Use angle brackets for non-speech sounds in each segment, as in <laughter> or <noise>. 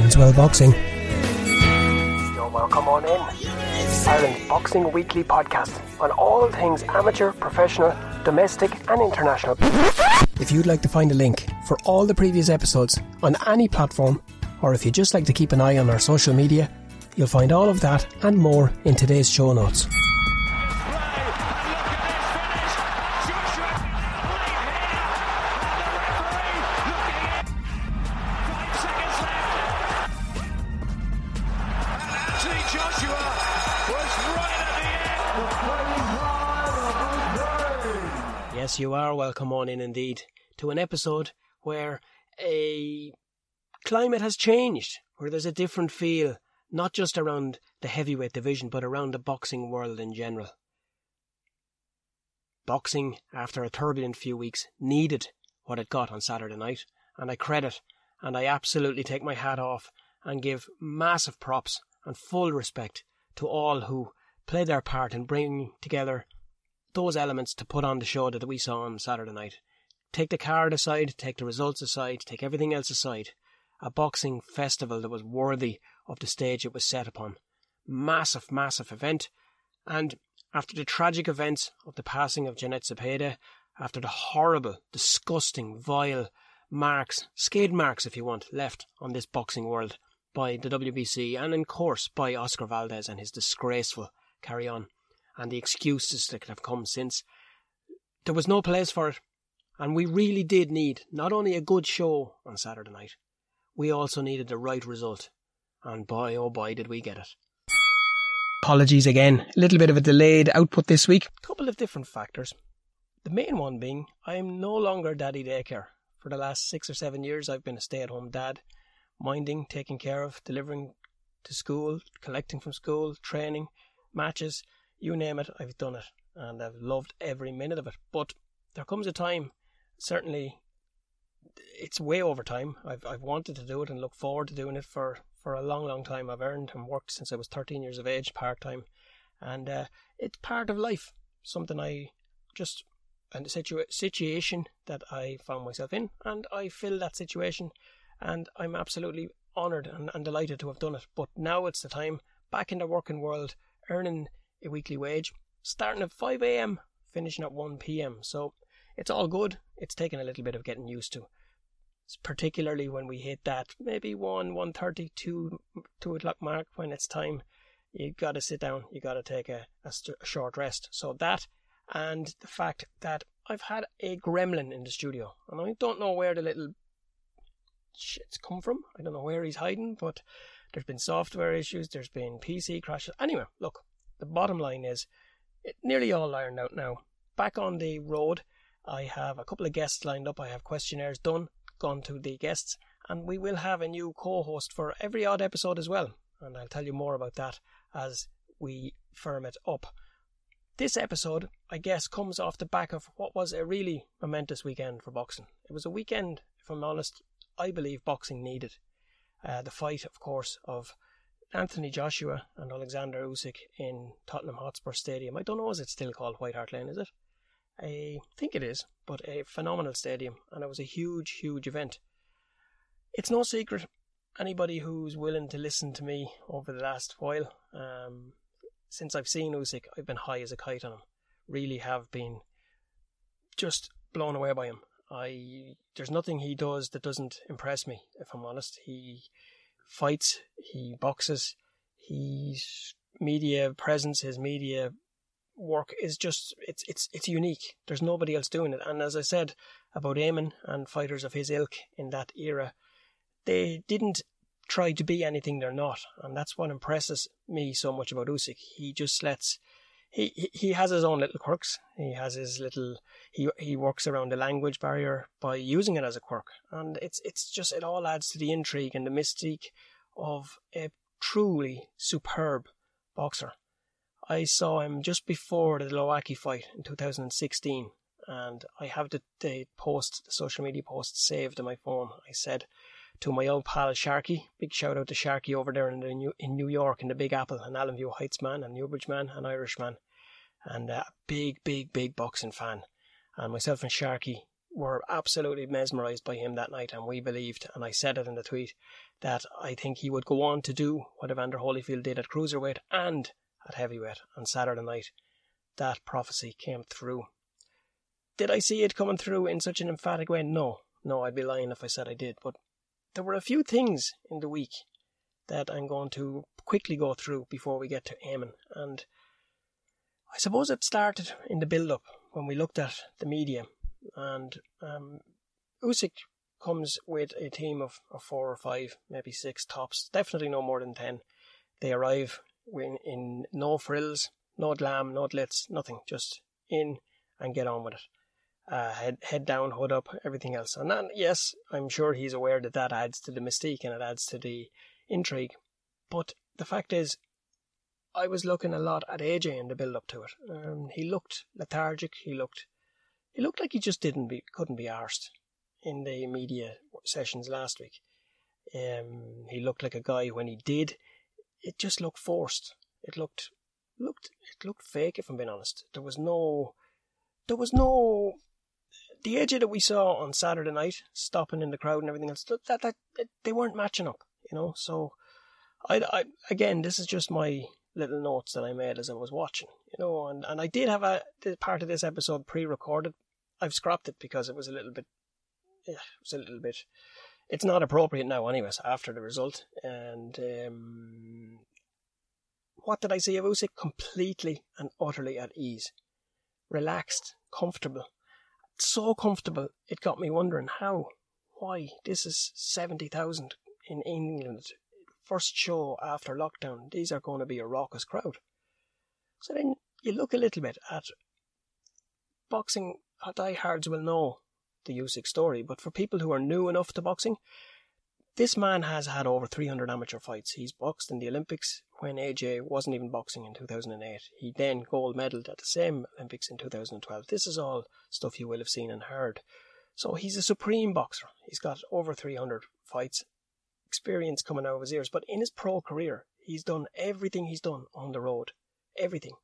ends well boxing. You're welcome on in. Ireland's Boxing Weekly podcast on all things amateur, professional, domestic, and international. If you'd like to find a link for all the previous episodes on any platform, or if you'd just like to keep an eye on our social media, you'll find all of that and more in today's show notes. Yes, you are welcome on in indeed to an episode where a climate has changed, where there's a different feel, not just around the heavyweight division, but around the boxing world in general. Boxing, after a turbulent few weeks, needed what it got on Saturday night, and I credit and I absolutely take my hat off and give massive props and full respect to all who played their part in bringing together those elements to put on the show that we saw on Saturday night. Take the card aside, take the results aside, take everything else aside. A boxing festival that was worthy of the stage it was set upon. Massive, massive event. And after the tragic events of the passing of Jeanette Zepeda, after the horrible, disgusting, vile marks, skid marks if you want, left on this boxing world by the WBC and, in course, by Oscar Valdez and his disgraceful carry on, and the excuses that have come since, there was no place for it. And we really did need not only a good show on Saturday night, we also needed the right result. And boy, oh boy, did we get it. Apologies again. A little bit of a delayed output this week. A couple of different factors. The main one being I'm no longer daddy daycare. For the last six or seven years, I've been a stay at home dad, minding, taking care of, delivering to school, collecting from school, training, matches, you name it, I've done it. And I've loved every minute of it. But there comes a time, certainly, it's way over time. I've, I've wanted to do it and look forward to doing it for, for a long, long time. I've earned and worked since I was 13 years of age, part time. And uh, it's part of life, something I just and the situa- situation that I found myself in, and I fill that situation, and I'm absolutely honoured and, and delighted to have done it. But now it's the time back in the working world, earning a weekly wage, starting at 5 a.m., finishing at 1 p.m. So it's all good. It's taken a little bit of getting used to, particularly when we hit that maybe 1, 1.30, 2, 2 o'clock mark when it's time. You got to sit down. You got to take a, a, st- a short rest. So that and the fact that I've had a gremlin in the studio, and I don't know where the little shit's come from. I don't know where he's hiding, but there's been software issues, there's been PC crashes. Anyway, look, the bottom line is it nearly all ironed out now. Back on the road, I have a couple of guests lined up. I have questionnaires done, gone to the guests, and we will have a new co-host for every odd episode as well. And I'll tell you more about that as we firm it up. This episode, I guess, comes off the back of what was a really momentous weekend for boxing. It was a weekend, if I'm honest, I believe boxing needed. Uh, the fight, of course, of Anthony Joshua and Alexander Usyk in Tottenham Hotspur Stadium. I don't know, is it still called White Hart Lane, is it? I think it is, but a phenomenal stadium, and it was a huge, huge event. It's no secret, anybody who's willing to listen to me over the last while, um, since I've seen Usyk, I've been high as a kite on him. Really have been just blown away by him. I there's nothing he does that doesn't impress me. If I'm honest, he fights, he boxes, his media presence, his media work is just it's it's it's unique. There's nobody else doing it. And as I said about Eamon and fighters of his ilk in that era, they didn't try to be anything they're not, and that's what impresses me so much about Usyk. He just lets he he has his own little quirks. He has his little he he works around the language barrier by using it as a quirk, and it's it's just it all adds to the intrigue and the mystique of a truly superb boxer. I saw him just before the Glowacki fight in 2016, and I have the, the post, the social media post saved on my phone. I said to my old pal Sharky, big shout out to Sharky over there in the New, in New York in the Big Apple, an Allen View Heights man, a Newbridge man, an Irish man, and a big, big, big boxing fan. And myself and Sharky were absolutely mesmerised by him that night, and we believed, and I said it in the tweet, that I think he would go on to do what Evander Holyfield did at cruiserweight and at heavyweight on Saturday night. That prophecy came through. Did I see it coming through in such an emphatic way? No. No, I'd be lying if I said I did. But there were a few things in the week that I'm going to quickly go through before we get to Eamon. And I suppose it started in the build up when we looked at the media. And um, Usyk comes with a team of, of four or five, maybe six tops, definitely no more than ten. They arrive in, in no frills, no glam, no glitz, nothing, just in and get on with it. Uh, head head down, hood up, everything else. And that, yes, I'm sure he's aware that that adds to the mystique and it adds to the intrigue. But the fact is, I was looking a lot at AJ in the build up to it. Um, he looked lethargic. He looked, he looked like he just didn't be, couldn't be arsed in the media sessions last week. Um, he looked like a guy when he did. It just looked forced. It looked, looked, it looked fake. If I'm being honest, there was no, there was no the AJ that we saw on Saturday night, stopping in the crowd and everything else, that, that, that they weren't matching up, you know. So, I, I again, this is just my little notes that I made as I was watching, you know, and, and I did have a part of this episode pre-recorded. I've scrapped it because it was a little bit, yeah, it was a little bit. It's not appropriate now, anyways. After the result, and um, what did I see I was Completely and utterly at ease, relaxed, comfortable so comfortable, it got me wondering how, why. This is 70,000 in England. First show after lockdown. These are going to be a raucous crowd. So then you look a little bit at boxing. Uh, diehards will know the Usyk story, but for people who are new enough to boxing, this man has had over 300 amateur fights. He's boxed in the Olympics when AJ wasn't even boxing in 2008. He then gold medaled at the same Olympics in 2012. This is all stuff you will have seen and heard. So he's a supreme boxer. He's got over 300 fights, experience coming out of his ears. But in his pro career, he's done everything he's done on the road. Everything.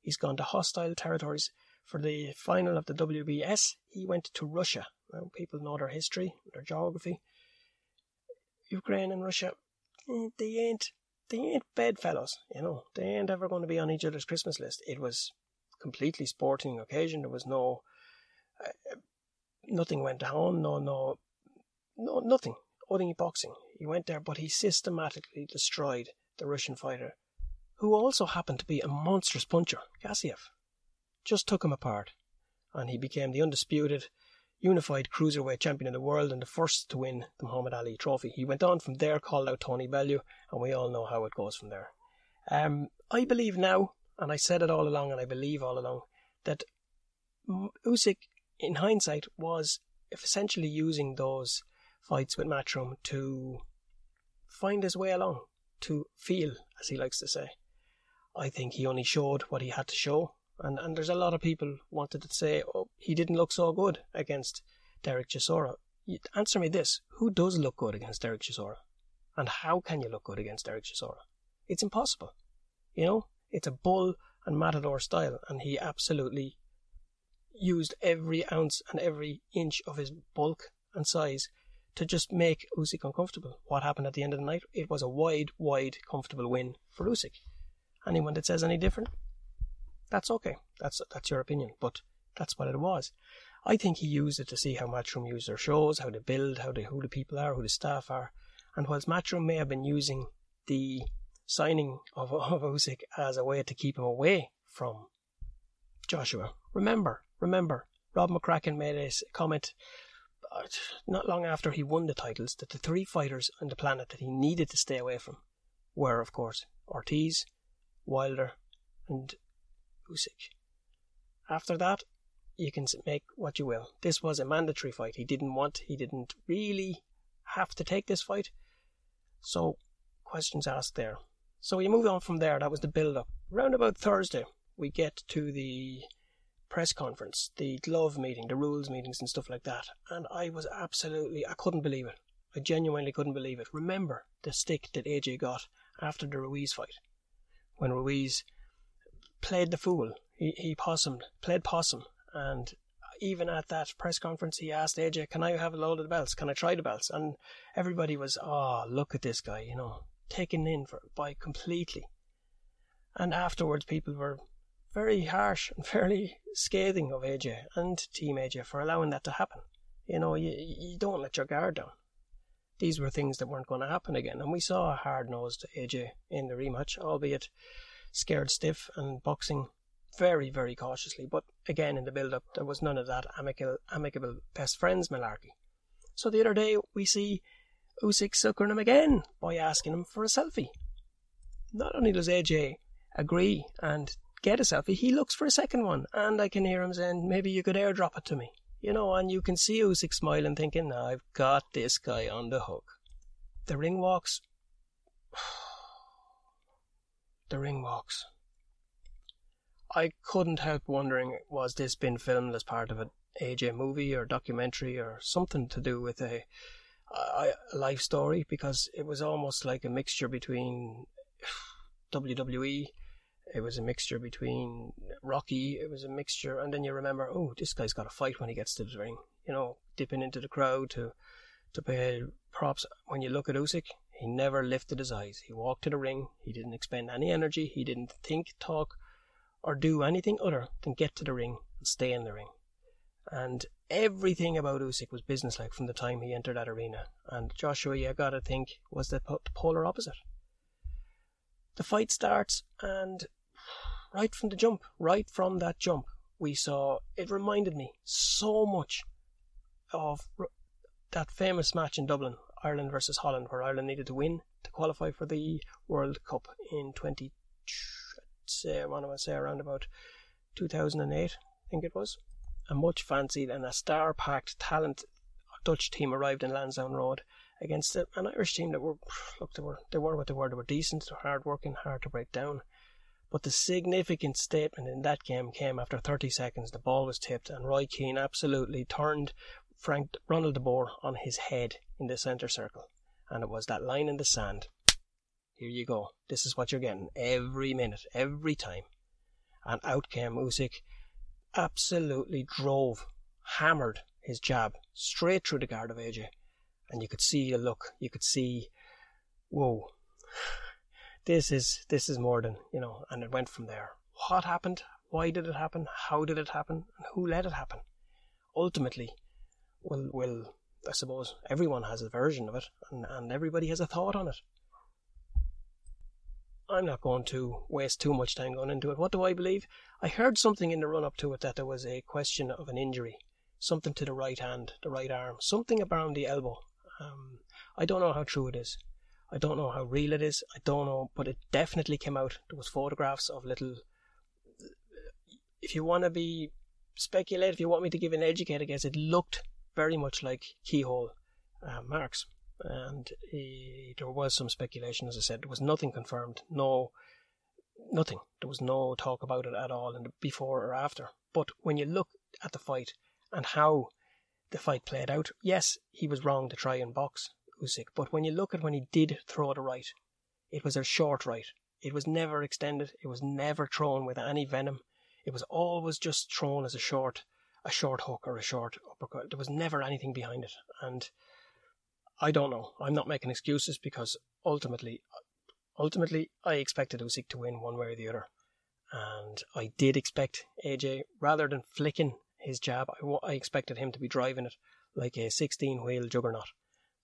He's gone to hostile territories. For the final of the WBS, he went to Russia. People know their history, their geography. Ukraine and Russia, eh, they ain't they ain't bedfellows, you know. They ain't ever going to be on each other's Christmas list. It was completely sporting occasion. There was no uh, nothing went down. No, no, no, nothing. Only boxing. He went there, but he systematically destroyed the Russian fighter, who also happened to be a monstrous puncher, Gassiev. Just took him apart, and he became the undisputed unified cruiserweight champion of the world and the first to win the Muhammad Ali trophy. He went on from there, called out Tony Bellew, and we all know how it goes from there. Um, I believe now, and I said it all along, and I believe all along, that Usyk, in hindsight, was essentially using those fights with Matchroom to find his way along, to feel, as he likes to say. I think he only showed what he had to show and and there's a lot of people wanted to say, oh, he didn't look so good against Derek Chisora. Answer me this: Who does look good against Derek Chisora? And how can you look good against Derek Chisora? It's impossible. You know, it's a bull and matador style, and he absolutely used every ounce and every inch of his bulk and size to just make Usyk uncomfortable. What happened at the end of the night? It was a wide, wide, comfortable win for Usyk. Anyone that says any different, that's okay. That's that's your opinion, but that's what it was. I think he used it to see how Matchroom use their shows, how they build, how they, who the people are, who the staff are. And whilst Matchroom may have been using the signing of, <laughs> of Usyk as a way to keep him away from Joshua, remember, remember, Rob McCracken made a comment uh, not long after he won the titles that the three fighters on the planet that he needed to stay away from were, of course, Ortiz, Wilder, and Usyk. After that, you can make what you will. This was a mandatory fight. He didn't want, he didn't really have to take this fight. So, questions asked there. So we move on from there. That was the build up. Round about Thursday, we get to the press conference, the glove meeting, the rules meetings, and stuff like that. And I was absolutely, I couldn't believe it. I genuinely couldn't believe it. Remember the stick that AJ got after the Ruiz fight. When Ruiz played the fool. He, he possumed, played possum, and even at that press conference, he asked AJ, "Can I have a load of the belts? Can I try the belts?" And everybody was, "Oh, look at this guy," you know, taken in for by completely. And afterwards, people were very harsh and <laughs> fairly scathing of AJ and Team AJ for allowing that to happen. You know, you, you don't let your guard down. These were things that weren't going to happen again, and we saw a hard nosed AJ in the rematch, albeit scared stiff and boxing very, very cautiously. But again, in the build up, there was none of that amicable, amicable best friends malarkey. So the other day, we see Usyk suckering him again by asking him for a selfie. Not only does AJ agree and get a selfie, he looks for a second one, and I can hear him saying, maybe you could airdrop it to me. You know, and you can see Usyk smiling, thinking, I've got this guy on the hook. The ring walks. <sighs> the ring walks. I couldn't help wondering, was this been filmed as part of an AJ movie or documentary or something to do with a, a, a life story? Because it was almost like a mixture between WWE it was a mixture between Rocky, it was a mixture, and then you remember, oh, this guy's got a fight when he gets to the ring. You know, dipping into the crowd to to pay props. When you look at Usyk, he never lifted his eyes. He walked to the ring. He didn't expend any energy. He didn't think, talk, or do anything other than get to the ring and stay in the ring. And everything about Usyk was businesslike from the time he entered that arena. And Joshua, you gotta think, was the polar opposite the fight starts, and right from the jump, right from that jump, we saw it reminded me so much of that famous match in Dublin, Ireland versus Holland, where Ireland needed to win to qualify for the World Cup in 20, say, I want to say around about 2008, I think it was. A much fancied and a star packed talent Dutch team arrived in Lansdowne Road against an Irish team that were look they were they were what they were they were decent, hard working, hard to break down. But the significant statement in that game came after 30 seconds. The ball was tipped, and Roy Keane absolutely turned Frank Ronald de Boer on his head in the centre circle, and it was that line in the sand. Here you go. This is what you're getting every minute, every time. And out came Usyk, absolutely drove, hammered his jab straight through the guard of AJ and you could see a look. You could see, whoa, this is this is more than you know. And it went from there. What happened? Why did it happen? How did it happen? And who let it happen? Ultimately, will will I suppose everyone has a version of it, and, and everybody has a thought on it. I'm not going to waste too much time going into it. What do I believe? I heard something in the run up to it that there was a question of an injury, something to the right hand, the right arm, something around the elbow, um, I don't know how true it is. I don't know how real it is. I don't know, but it definitely came out. There was photographs of little. If you want to be speculative, if you want me to give an educated guess, it looked very much like keyhole uh, marks, and uh, there was some speculation. As I said, there was nothing confirmed. No, nothing. There was no talk about it at all, the before or after. But when you look at the fight and how the fight played out. Yes, he was wrong to try and box Usyk, but when you look at when he did throw the right, it was a short right. It was never extended. It was never thrown with any venom. It was always just thrown as a short, a short hook or a short uppercut. There was never anything behind it, and I don't know. I'm not making excuses because ultimately, ultimately, I expected Usyk to win one way or the other, and I did expect AJ rather than flicking his jab. I, I expected him to be driving it like a 16 wheel juggernaut.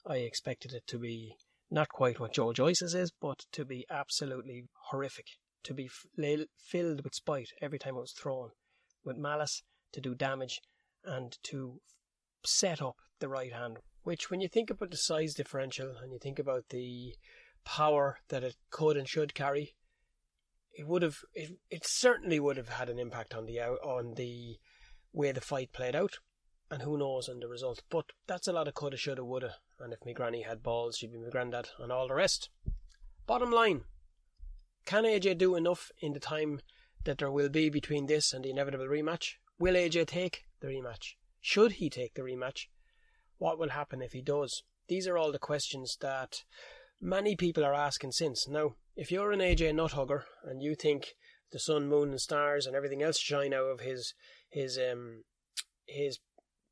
I expected it to be not quite what Joe Joyce's is, but to be absolutely horrific, to be f- filled with spite every time it was thrown, with malice to do damage and to set up the right hand. Which, when you think about the size differential and you think about the power that it could and should carry, it would have it, it certainly would have had an impact on the on the way the fight played out, and who knows on the result. But that's a lot of coulda, shoulda, woulda, and if my granny had balls, she'd be my granddad, and all the rest. Bottom line, can AJ do enough in the time that there will be between this and the inevitable rematch? Will AJ take the rematch? Should he take the rematch? What will happen if he does? These are all the questions that many people are asking since. Now, if you're an AJ nut hugger and you think the sun, moon, and stars and everything else shine out of his his um his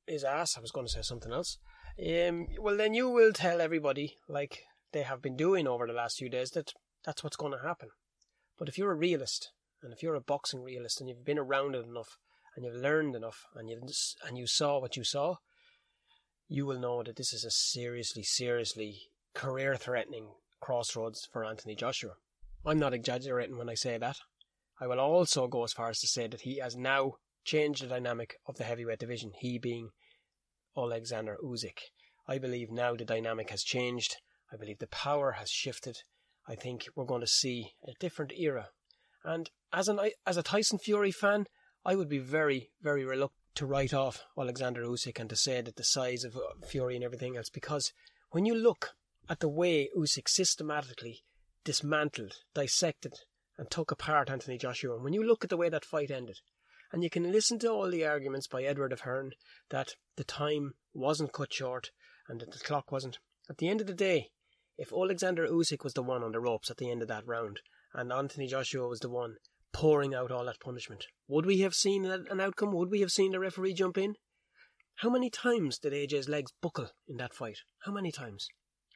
his ass. I was going to say something else. Um, well, then you will tell everybody, like they have been doing over the last few days, that that's what's going to happen. But if you're a realist, and if you're a boxing realist, and you've been around it enough, and you've learned enough, and you and you saw what you saw, you will know that this is a seriously, seriously career-threatening crossroads for Anthony Joshua. I'm not exaggerating when I say that. I will also go as far as to say that he has now changed the dynamic of the heavyweight division, he being Alexander Usyk. I believe now the dynamic has changed. I believe the power has shifted. I think we're going to see a different era. And as an as a Tyson Fury fan, I would be very, very reluctant to write off Alexander Usyk and to say that the size of uh, Fury and everything else, because when you look at the way Usyk systematically dismantled, dissected, and took apart Anthony Joshua, and when you look at the way that fight ended, and you can listen to all the arguments by Edward of Hearn that the time wasn't cut short and that the clock wasn't. At the end of the day, if Alexander Usyk was the one on the ropes at the end of that round and Anthony Joshua was the one pouring out all that punishment, would we have seen an outcome? Would we have seen the referee jump in? How many times did AJ's legs buckle in that fight? How many times?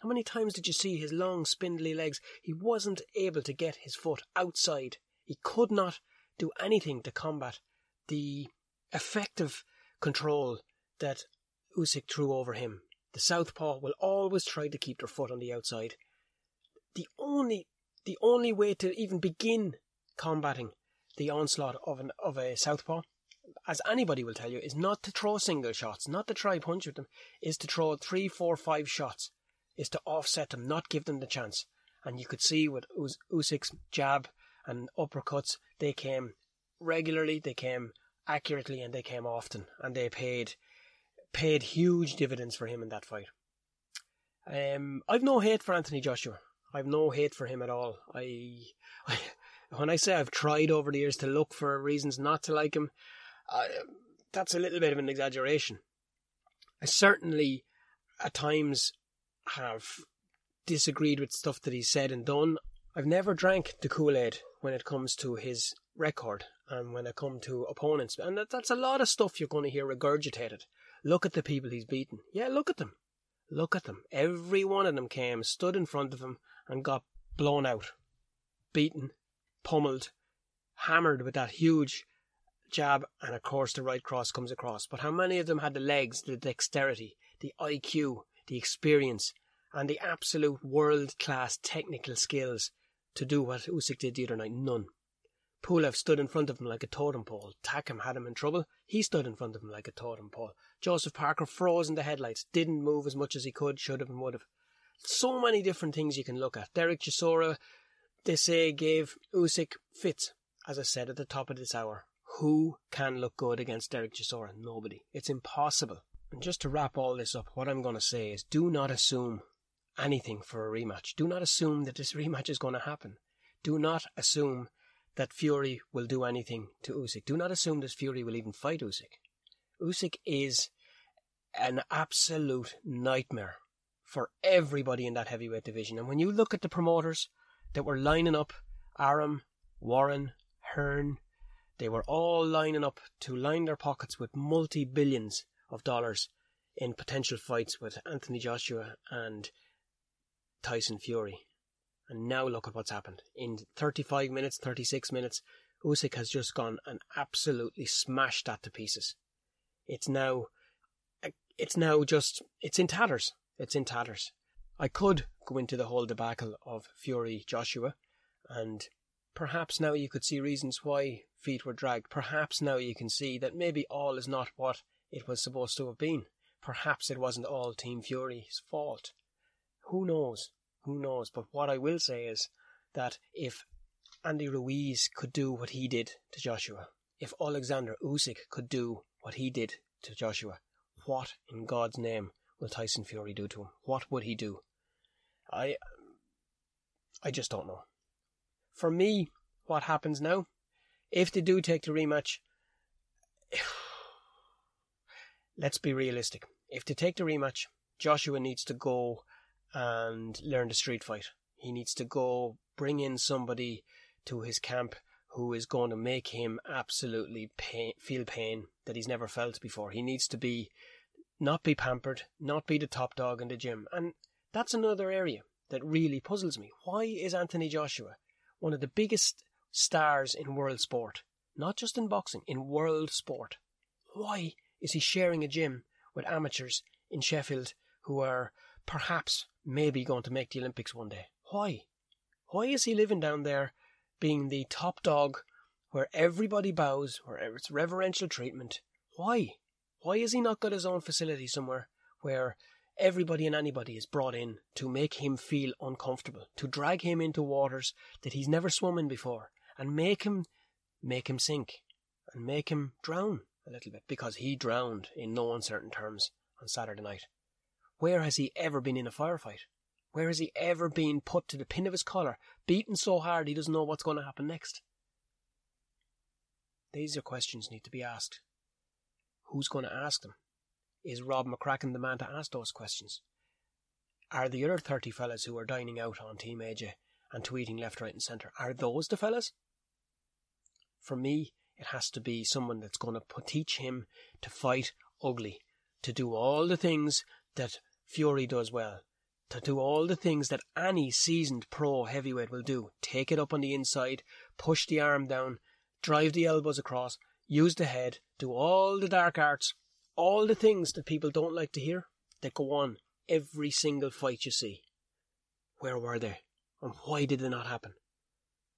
How many times did you see his long, spindly legs? He wasn't able to get his foot outside. He could not do anything to combat the effective control that Usyk threw over him. The southpaw will always try to keep their foot on the outside. The only the only way to even begin combating the onslaught of an of a southpaw, as anybody will tell you, is not to throw single shots, not to try punch with them, is to throw three, four, five shots, is to offset them, not give them the chance. And you could see with Us- Usyk's jab and uppercuts, they came regularly, they came accurately, and they came often, and they paid paid huge dividends for him in that fight. Um, I've no hate for Anthony Joshua. I've no hate for him at all. I, <laughs> I when I say I've tried over the years to look for reasons not to like him, that's a little bit of an exaggeration. I certainly, at times, have disagreed with stuff that he's said and done. I've never drank the Kool Aid when it comes to his record and when it comes to opponents. And that, that's a lot of stuff you're going to hear regurgitated. Look at the people he's beaten. Yeah, look at them. Look at them. Every one of them came, stood in front of him, and got blown out. Beaten, pummeled, hammered with that huge jab, and of course the right cross comes across. But how many of them had the legs, the dexterity, the IQ, the experience, and the absolute world class technical skills to do what Usyk did the other night? None. Pulev stood in front of him like a totem pole. Takam had him in trouble. He stood in front of him like a totem pole. Joseph Parker froze in the headlights, didn't move as much as he could, should have and would have. So many different things you can look at. Derek Chisora, say, gave Usyk fits, as I said at the top of this hour. Who can look good against Derek Chisora? Nobody. It's impossible. And just to wrap all this up, what I'm going to say is do not assume anything for a rematch. Do not assume that this <laughs> rematch is going to happen. Do not assume that Fury will do anything to Usyk. Do not assume that Fury will even fight Usyk. Usyk is an absolute nightmare for everybody in that heavyweight division. And when you look at the promoters that were lining up, Arum, Warren, Hearn, they were all lining up to line their pockets with multi billions of dollars in potential fights with Anthony Joshua and Tyson Fury. And now look at what's happened. In 35 minutes, 36 minutes, Usyk has just gone and absolutely smashed that to pieces. It's now, it's now just, it's in tatters. It's in tatters. I could go into the whole debacle of Fury Joshua, and perhaps now you could see reasons why feet were dragged. Perhaps now you can see that maybe all is not what it was supposed to have been. Perhaps it wasn't all Team Fury's fault. Who knows? Who knows? But what I will say is that if Andy Ruiz could do what he did to Joshua, if Alexander Usyk could do what he did to Joshua, what in God's name will Tyson Fury do to him? What would he do? I I just don't know. For me, what happens now? If they do take the rematch, <sighs> let's be realistic. If they take the rematch, Joshua needs to go and learn the street fight. He needs to go bring in somebody to his camp who is going to make him absolutely pain, feel pain that he's never felt before. He needs to be not be pampered, not be the top dog in the gym. And that's another area that really puzzles me. Why is Anthony Joshua one of the biggest stars in world sport, not just in boxing, in world sport? Why is he sharing a gym with amateurs in Sheffield who are perhaps maybe going to make the Olympics one day? Why? Why is he living down there being the top dog where everybody bows, where it's reverential treatment? Why? Why has he not got his own facility somewhere where everybody and anybody is brought in to make him feel uncomfortable, to drag him into waters that he's never swum in before, and make him make him sink and make him drown a little bit because he drowned in no uncertain terms on Saturday night. Where has he ever been in a firefight? Where has he ever been put to the pin of his collar, beaten so hard he doesn't know what's going to happen next? These are questions need to be asked. Who's going to ask them? Is Rob McCracken the man to ask those questions? Are the other 30 fellas who are dining out on Team AJ and tweeting left, right, and centre, are those the fellas? For me, it has to be someone that's going to teach him to fight ugly, to do all the things that Fury does well, to do all the things that any seasoned pro heavyweight will do. Take it up on the inside, push the arm down, drive the elbows across, use the head, do all the dark arts, all the things that people don't like to hear that go on every single fight you see. Where were they? And why did they not happen?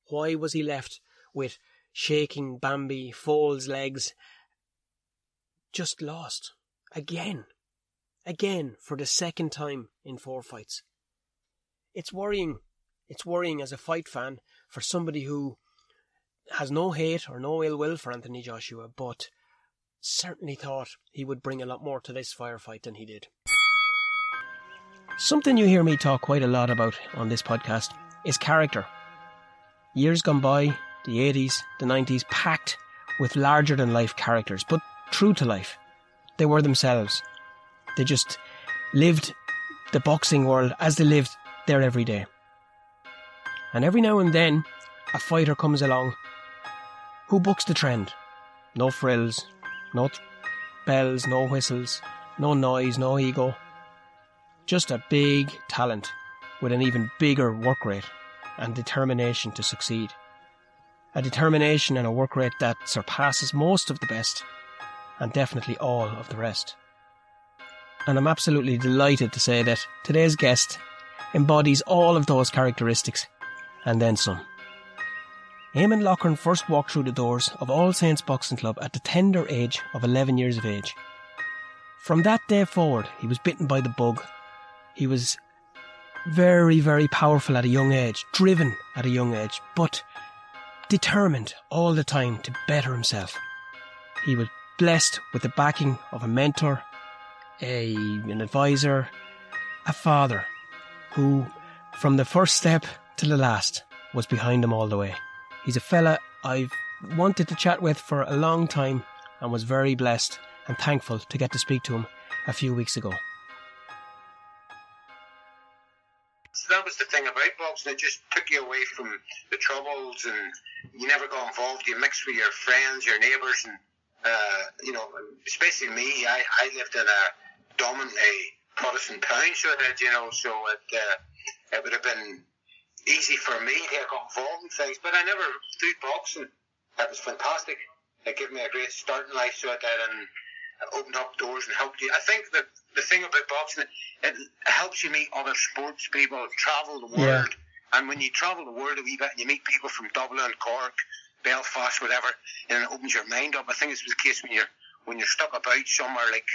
Why was he left with shaking Bambi, Foal's legs? Just lost. Again. Again for the second time in four fights. It's worrying. It's worrying as a fight fan for somebody who has no hate or no ill will for Anthony Joshua, but certainly thought he would bring a lot more to this firefight than he did. Something you hear me talk quite a lot about on this podcast is character. Years gone by, the 80s, the 90s, packed with larger than life characters, but true to life. They were themselves. They just lived the boxing world as they lived there every day. And every now and then, a fighter comes along who bucks the trend. No frills, no bells, no whistles, no noise, no ego. Just a big talent with an even bigger work rate and determination to succeed. A determination and a work rate that surpasses most of the best and definitely all of the rest. And I'm absolutely delighted to say that today's guest embodies all of those characteristics and then some. Eamon Loughran first walked through the doors of All Saints Boxing Club at the tender age of 11 years of age. From that day forward, he was bitten by the bug. He was very, very powerful at a young age, driven at a young age, but determined all the time to better himself. He was blessed with the backing of a mentor, a, an advisor, a father, who, from the first step to the last, was behind him all the way. He's a fella I've wanted to chat with for a long time and was very blessed and thankful to get to speak to him a few weeks ago. So that was the thing about boxing. It just took you away from the troubles, and you never got involved. You mixed with your friends, your neighbours, and uh, you know, especially me. I, I lived in a dominantly Protestant town, so that you know, so it uh, it would have been easy for me to get involved in things. But I never through boxing. That was fantastic. It gave me a great start in life, so I did, and opened up doors and helped you. I think that the thing about boxing, it helps you meet other sports people, travel the world. Yeah. And when you travel the world a wee bit and you meet people from Dublin, Cork, Belfast, whatever, and it opens your mind up. I think it's the case when you're when you're stuck about somewhere like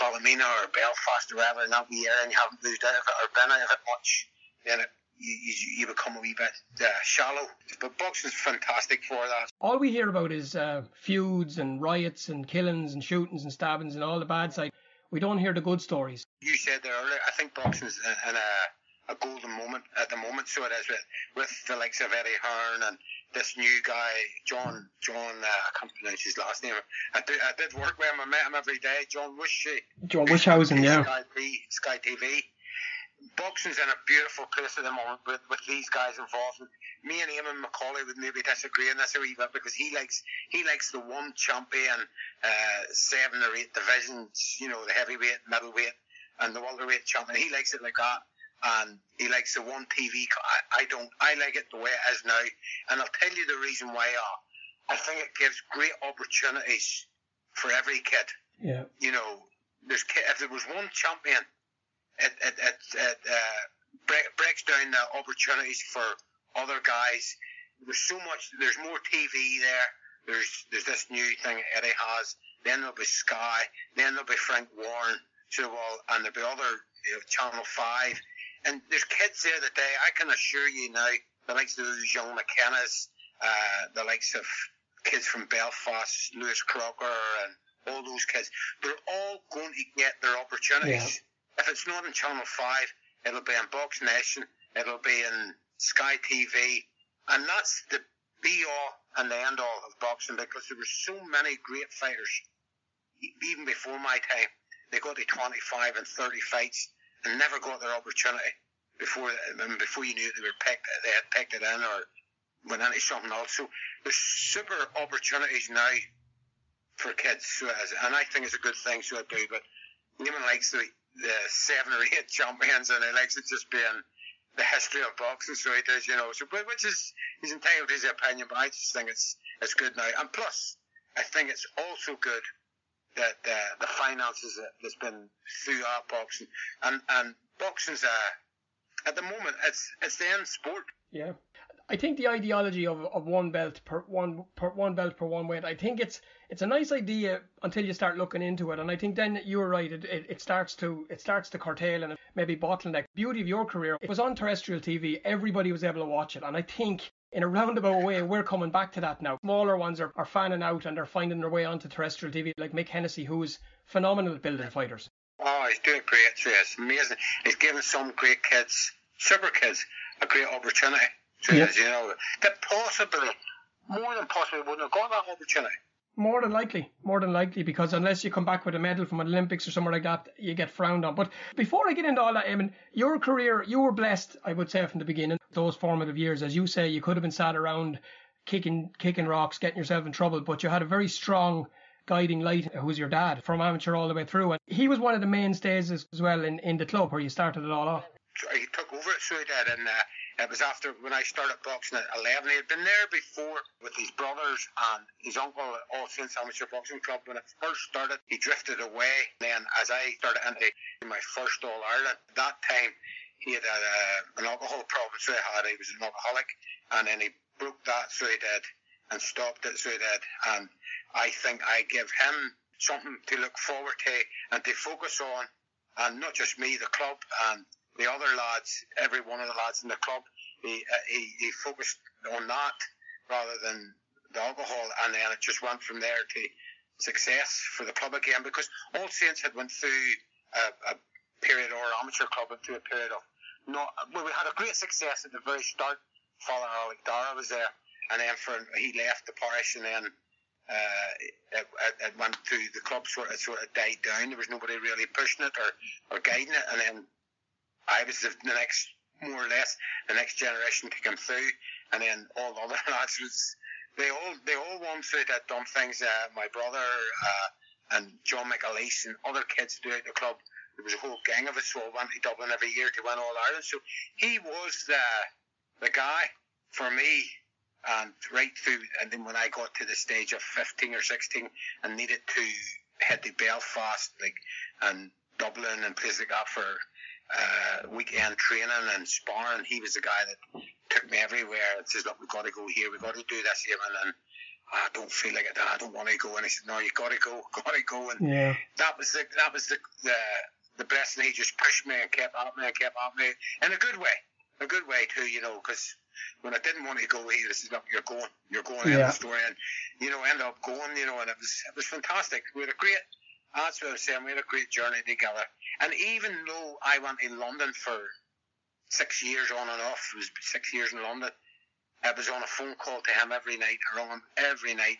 Ballymena or Belfast or wherever in that wee area and you haven't moved out of it or been out of it much, then it, you, you, you become a wee bit uh, shallow. But boxing's fantastic for that. All we hear about is uh, feuds and riots and killings and shootings and stabbings and all the bad side. We don't hear the good stories. You said there earlier, I think boxing's in in a, a golden moment at the moment, so it is with, with the likes of Eddie Hearn and this new guy, John, John, uh, I can't pronounce his last name. I did, I did work with him, I met him every day, John Wishy. John Wishhausen, yeah. Sky, Sky TV. Boxing's in a beautiful place at the moment with, with these guys involved. And me and Eamon McCauley would maybe disagree on this a wee bit because he likes he likes the one champion uh, seven or eight divisions, you know, the heavyweight, middleweight, and the welterweight champion. He likes it like that. And he likes the one TV. I, I don't. I like it the way it is now, and I'll tell you the reason why. Uh, I think it gives great opportunities for every kid. Yeah. You know, there's if there was one champion it, it, it, it uh, break, breaks down the opportunities for other guys. There's so much. There's more TV there. There's there's this new thing Eddie has. Then there'll be Sky. Then there'll be Frank Warren. So well, and there'll be other you know, Channel Five. And there's kids there that day. I can assure you now, the likes of those young McKennas, uh, the likes of kids from Belfast, Lewis Crocker, and all those kids. They're all going to get their opportunities. Yeah if it's not in Channel 5, it'll be on Box Nation, it'll be in Sky TV, and that's the be all and the end all of boxing because there were so many great fighters even before my time. They got to 25 and 30 fights and never got their opportunity before and before you knew it, they were picked, they had picked it in or went into something else. So there's super opportunities now for kids, so and I think it's a good thing. So I do, but Newman likes the the seven or eight champions, and he likes it just being the history of boxing. So he does, you know. So, which is he's entitled to his opinion, but I just think it's it's good now. And plus, I think it's also good that uh, the finances that, that's been through our boxing, and and boxing's uh, at the moment it's it's the end sport. Yeah. I think the ideology of, of one belt per one per one belt per one weight. I think it's it's a nice idea until you start looking into it, and I think then you're right. It, it, it starts to it starts to curtail and maybe bottleneck. Beauty of your career. It was on terrestrial TV. Everybody was able to watch it, and I think in a roundabout way, we're coming back to that now. Smaller ones are, are fanning out and they're finding their way onto terrestrial TV, like Mick Hennessy, who's phenomenal at building fighters. Oh, he's doing great. It's amazing. He's giving some great kids, super kids, a great opportunity. So yep. you know, that possibly, more than possibly, wouldn't have got that opportunity. More than likely, more than likely, because unless you come back with a medal from an Olympics or somewhere like that, you get frowned on. But before I get into all that, I mean, your career, you were blessed, I would say, from the beginning. Those formative years, as you say, you could have been sat around kicking, kicking rocks, getting yourself in trouble, but you had a very strong guiding light, who was your dad, from amateur all the way through. And he was one of the mainstays as, well in, in the club where you started it all off. He took over he did, and uh, it was after when I started boxing at 11. He had been there before with his brothers and his uncle at All Saints Amateur Boxing Club. When it first started, he drifted away. Then, as I started into my first All Ireland, that time he had a, uh, an alcohol problem, so he had. He was an alcoholic, and then he broke that, so he did, and stopped it, so he did. And I think I give him something to look forward to and to focus on, and not just me, the club and the other lads, every one of the lads in the club, he, uh, he, he focused on that rather than the alcohol, and then it just went from there to success for the club again because All Saints had went through a, a period, or amateur club went through a period of not. Well, we had a great success at the very start. Father Alec Dara was there, and then for he left the parish, and then uh, it, it, went through the club sort of sort of died down. There was nobody really pushing it or, or guiding it, and then I was the, the next, more or less, the next generation to come through, and then all the <laughs> other lads was, they all, they all won through that dumb things. Uh, my brother, uh, and John McAleese and other kids throughout the club. There was a whole gang of us who all went to Dublin every year to win All Ireland. So he was the the guy for me, and right through. And then when I got to the stage of 15 or 16 and needed to head to Belfast, like and Dublin and places like that for uh, weekend training and sparring. He was the guy that took me everywhere and says, "Look, we've got to go here. We've got to do this here." And then I don't feel like it. I don't want to go. And he said, "No, you've got to go. <laughs> Got to go." And yeah. that was the that was the the the best. And he just pushed me and kept at me and kept at me in a good way, a good way too. You know, because when I didn't want to go, here, he said, "Look, you're going. You're going." Yeah. the story, and you know, end up going. You know, and it was it was fantastic. We had a great. That's what I was saying. We had a great journey together. And even though I went in London for six years on and off, it was six years in London, I was on a phone call to him every night. I rang him every night.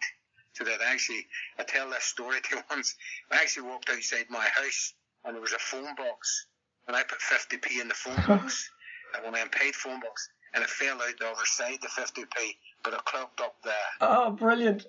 So that actually, I tell this story <laughs> to once. I actually walked outside my house and there was a phone box and I put 50p in the phone box, and when I paid phone box, and it fell out the other side, the 50p, but it clogged up the, Oh, brilliant.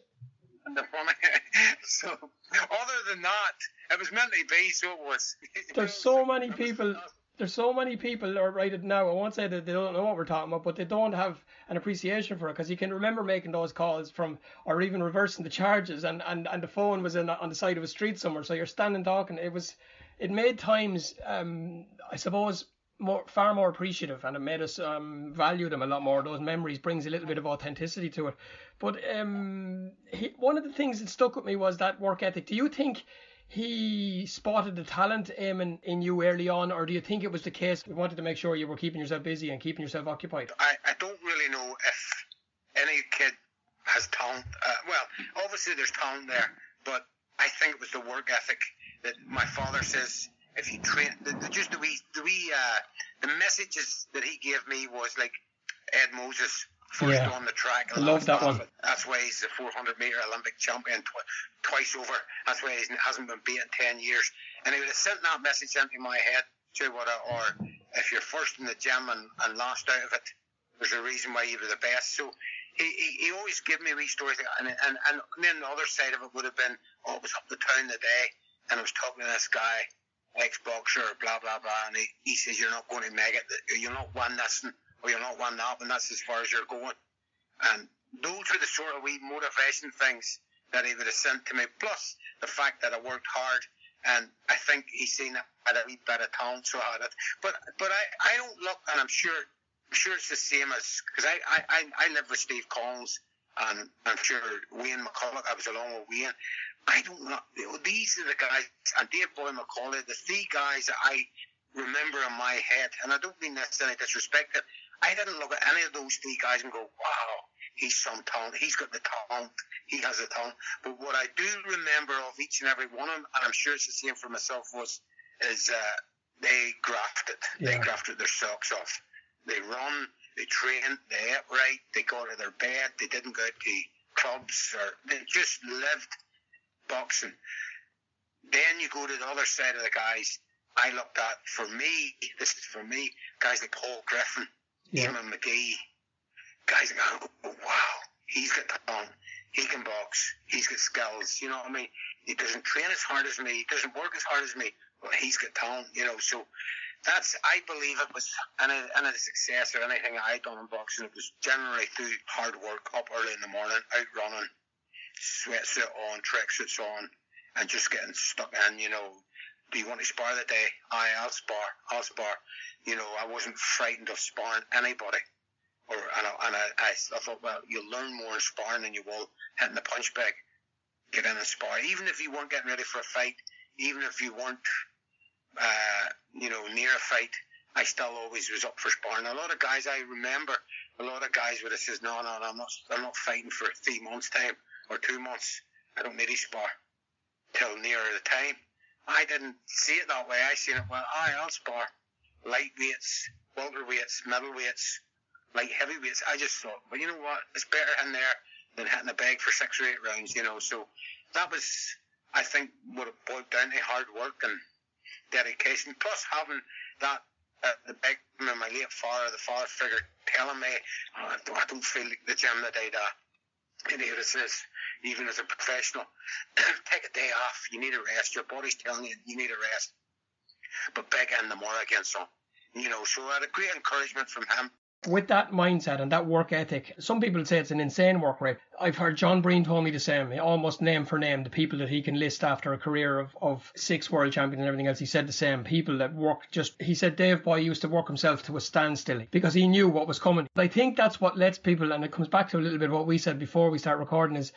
The <laughs> so, other than that, it was to be, so it was. <laughs> There's so <laughs> many people. There's so many people are right it now. I won't say that they don't know what we're talking about, but they don't have an appreciation for it because you can remember making those calls from, or even reversing the charges, and, and, and the phone was in on the side of a street somewhere, so you're standing talking. It was, it made times, um, I suppose, more far more appreciative, and it made us um, value them a lot more. Those memories brings a little bit of authenticity to it. But um, he, one of the things that stuck with me was that work ethic. Do you think? he spotted the talent Eamon in you early on, or do you think it was the case you wanted to make sure you were keeping yourself busy and keeping yourself occupied? I, I don't really know if any kid has talent. Uh, well, obviously there's talent there, but I think it was the work ethic that my father says. If you train, the, the, just the wee, the wee, uh, the messages that he gave me was like Ed Moses first Yeah. on the track. I love that one. That's why he's the 400 meter Olympic champion tw- twice over. That's why he hasn't been beat in 10 years. And he would have sent that message into my head to what, I, or if you're first in the gym and, and last out of it, there's a reason why you were the best. So he, he, he always gave me wee stories, and, and and then the other side of it would have been, oh, it was up the town today, and I was talking to this guy, ex boxer, blah blah blah, and he, he says you're not going to make it, you're not win this, or you're not win that, and that's as far as you're going. And those were the sort of wee motivation things that he would have sent to me. Plus the fact that I worked hard, and I think he's seen that I had a wee bit of talent, so I had it. But but I, I don't look, and I'm sure I'm sure it's the same as because I, I, I, I live with Steve Collins, and I'm sure Wayne McCullough. I was along with Wayne. I don't know. These are the guys, and Dave Boy McAuley, the three guys that I remember in my head, and I don't mean in any disrespect. I didn't look at any of those three guys and go, "Wow, he's some talent. He's got the talent. He has the talent." But what I do remember of each and every one of them, and I'm sure it's the same for myself, was is uh, they grafted. They Yeah. grafted their socks off. They run. They train. They ate right. They got out of their bed. They didn't go to clubs or they just lived boxing. Then you go to the other side of the guys. I looked at for me. This is for me. Guys like Paul Griffin, Yeah. Eamon McGee. Guys like oh, wow, he's got the talent. He can box. He's got skills. You know what I mean? He doesn't train as hard as me. He doesn't work as hard as me. But he's got talent. You know, so that's I believe it was any any success or anything I done in boxing. It was generally through hard work, up early in the morning, out running, sweatsuit on, tracksuits on, and just getting stuck in. You know, do you want to spar the day? Aye, I'll spar. I'll spar. You know, I wasn't frightened of sparring anybody. Or and I, and I, I, I thought, well, you'll learn more in sparring than you will hitting the punch bag. Get in and spar. Even if you weren't getting ready for a fight, even if you weren't, uh, you know, near a fight, I still always was up for sparring. A lot of guys I remember, a lot of guys would have says, no, no, no, I'm not, I'm not fighting for three months time or two months. I don't need to spar till nearer the time. I didn't see it that way. I seen it well. I'll spar light weights, welterweights, middleweights, light heavyweights. I just thought, well, you know what? It's better in there than hitting the bag for six or eight rounds. You know, so that was, I think, what it boiled down to hard work and dedication. Plus having that uh, the big my late father, the father figure, telling me, oh, I, don't, I feel like the gym. That and here it says, even as a professional, <clears throat> take a day off. You need a rest. Your body's telling you you need a rest. But big in the more against him. You know, so I had a great encouragement from him. With that mindset and that work ethic, some people say it's an insane work rate. I've heard John Breen told me the same, almost name for name, the people that he can list after a career of, of six world champions and everything else. He said the same. People that work just, he said Dave Boy used to work himself to a standstill because he knew what was coming. I think that's what lets people, and it comes back to a little bit what we said before we start recording, is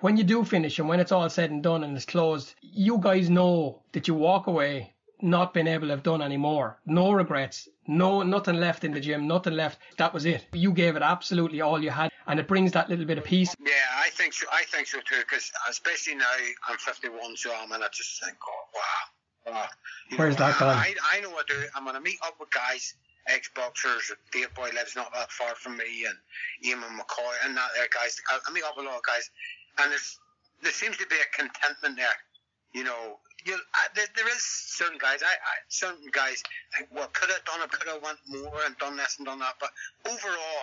when you do finish and when it's all said and done and it's closed, you guys know that you walk away not being able to have done any more. No regrets. No, nothing left in the gym. Nothing left. That was it. You gave it absolutely all you had, and it brings that little bit of peace. Yeah, I think so. I think so too. Because especially now, I'm 51, so I'm and I just think, oh wow, wow. You Where's that gone? I, I know I do. I'm gonna meet up with guys, ex-boxers. Dave Boy lives not that far from me, and Eamon McCoy, and that there guys. I, I meet up with a lot of guys, and there's there seems to be a contentment there. You know, you uh, there, there is certain guys. I, I certain guys think, well, could have done it, could have went more and done this and done that. But overall,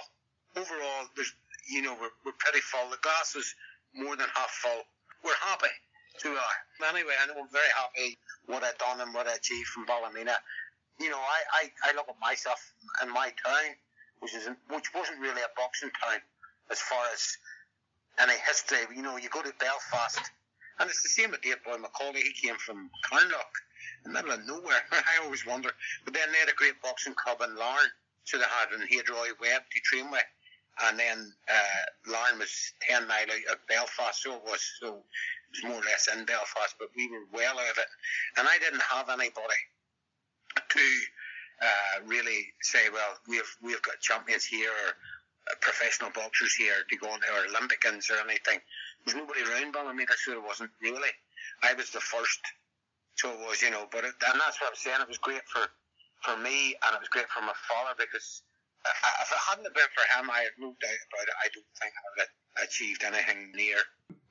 overall, there's you know we're, we're pretty full. The glass is more than half full. We're happy. We are. Anyway, I know I'm very happy what I've done and what I achieved from Ballymena. You know, I, I, I look at myself and my town, which is which wasn't really a boxing town as far as any history. You know, you go to Belfast, and it's the same with Dave Boy McAuley. He came from in the middle of nowhere. <laughs> I always wonder. But then they had a great boxing club in Larne. So they had in Hadroy Webb to train with. And then uh, Larne was 10 mile out of Belfast, so it was. So it was more or less in Belfast, but we were well out of it. And I didn't have anybody to uh, really say, well, we've we've got champions here or professional boxers here to go on or Olympians or anything. There's nobody around Ballymena, so there wasn't really. I was the first, so it was, you know. But it, and that's what I'm saying. It was great for for me, and it was great for my father because if it hadn't been for him, I have no doubt about it. I don't think I would have achieved anything near.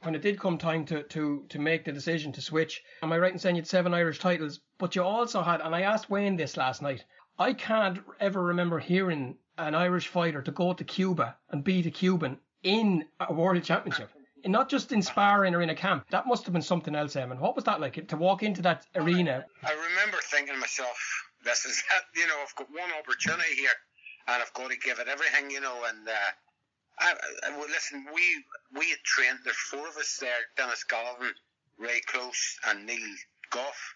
When it did come time to, to, to make the decision to switch, am I right in saying you had seven Irish titles? But you also had, and I asked Wayne this last night, I can't ever remember hearing an Irish fighter to go to Cuba and beat a Cuban in a world championship. Not just in sparring or in a camp. That must have been something else, Eamon. What was that like to walk into that arena? I remember thinking to myself, this is <laughs> it, you know, I've got one opportunity here and I've got to give it everything, you know, and uh, I, I, listen, we we had trained, there's four of us there, Dennis Galvin, Ray Close and Neil Goff,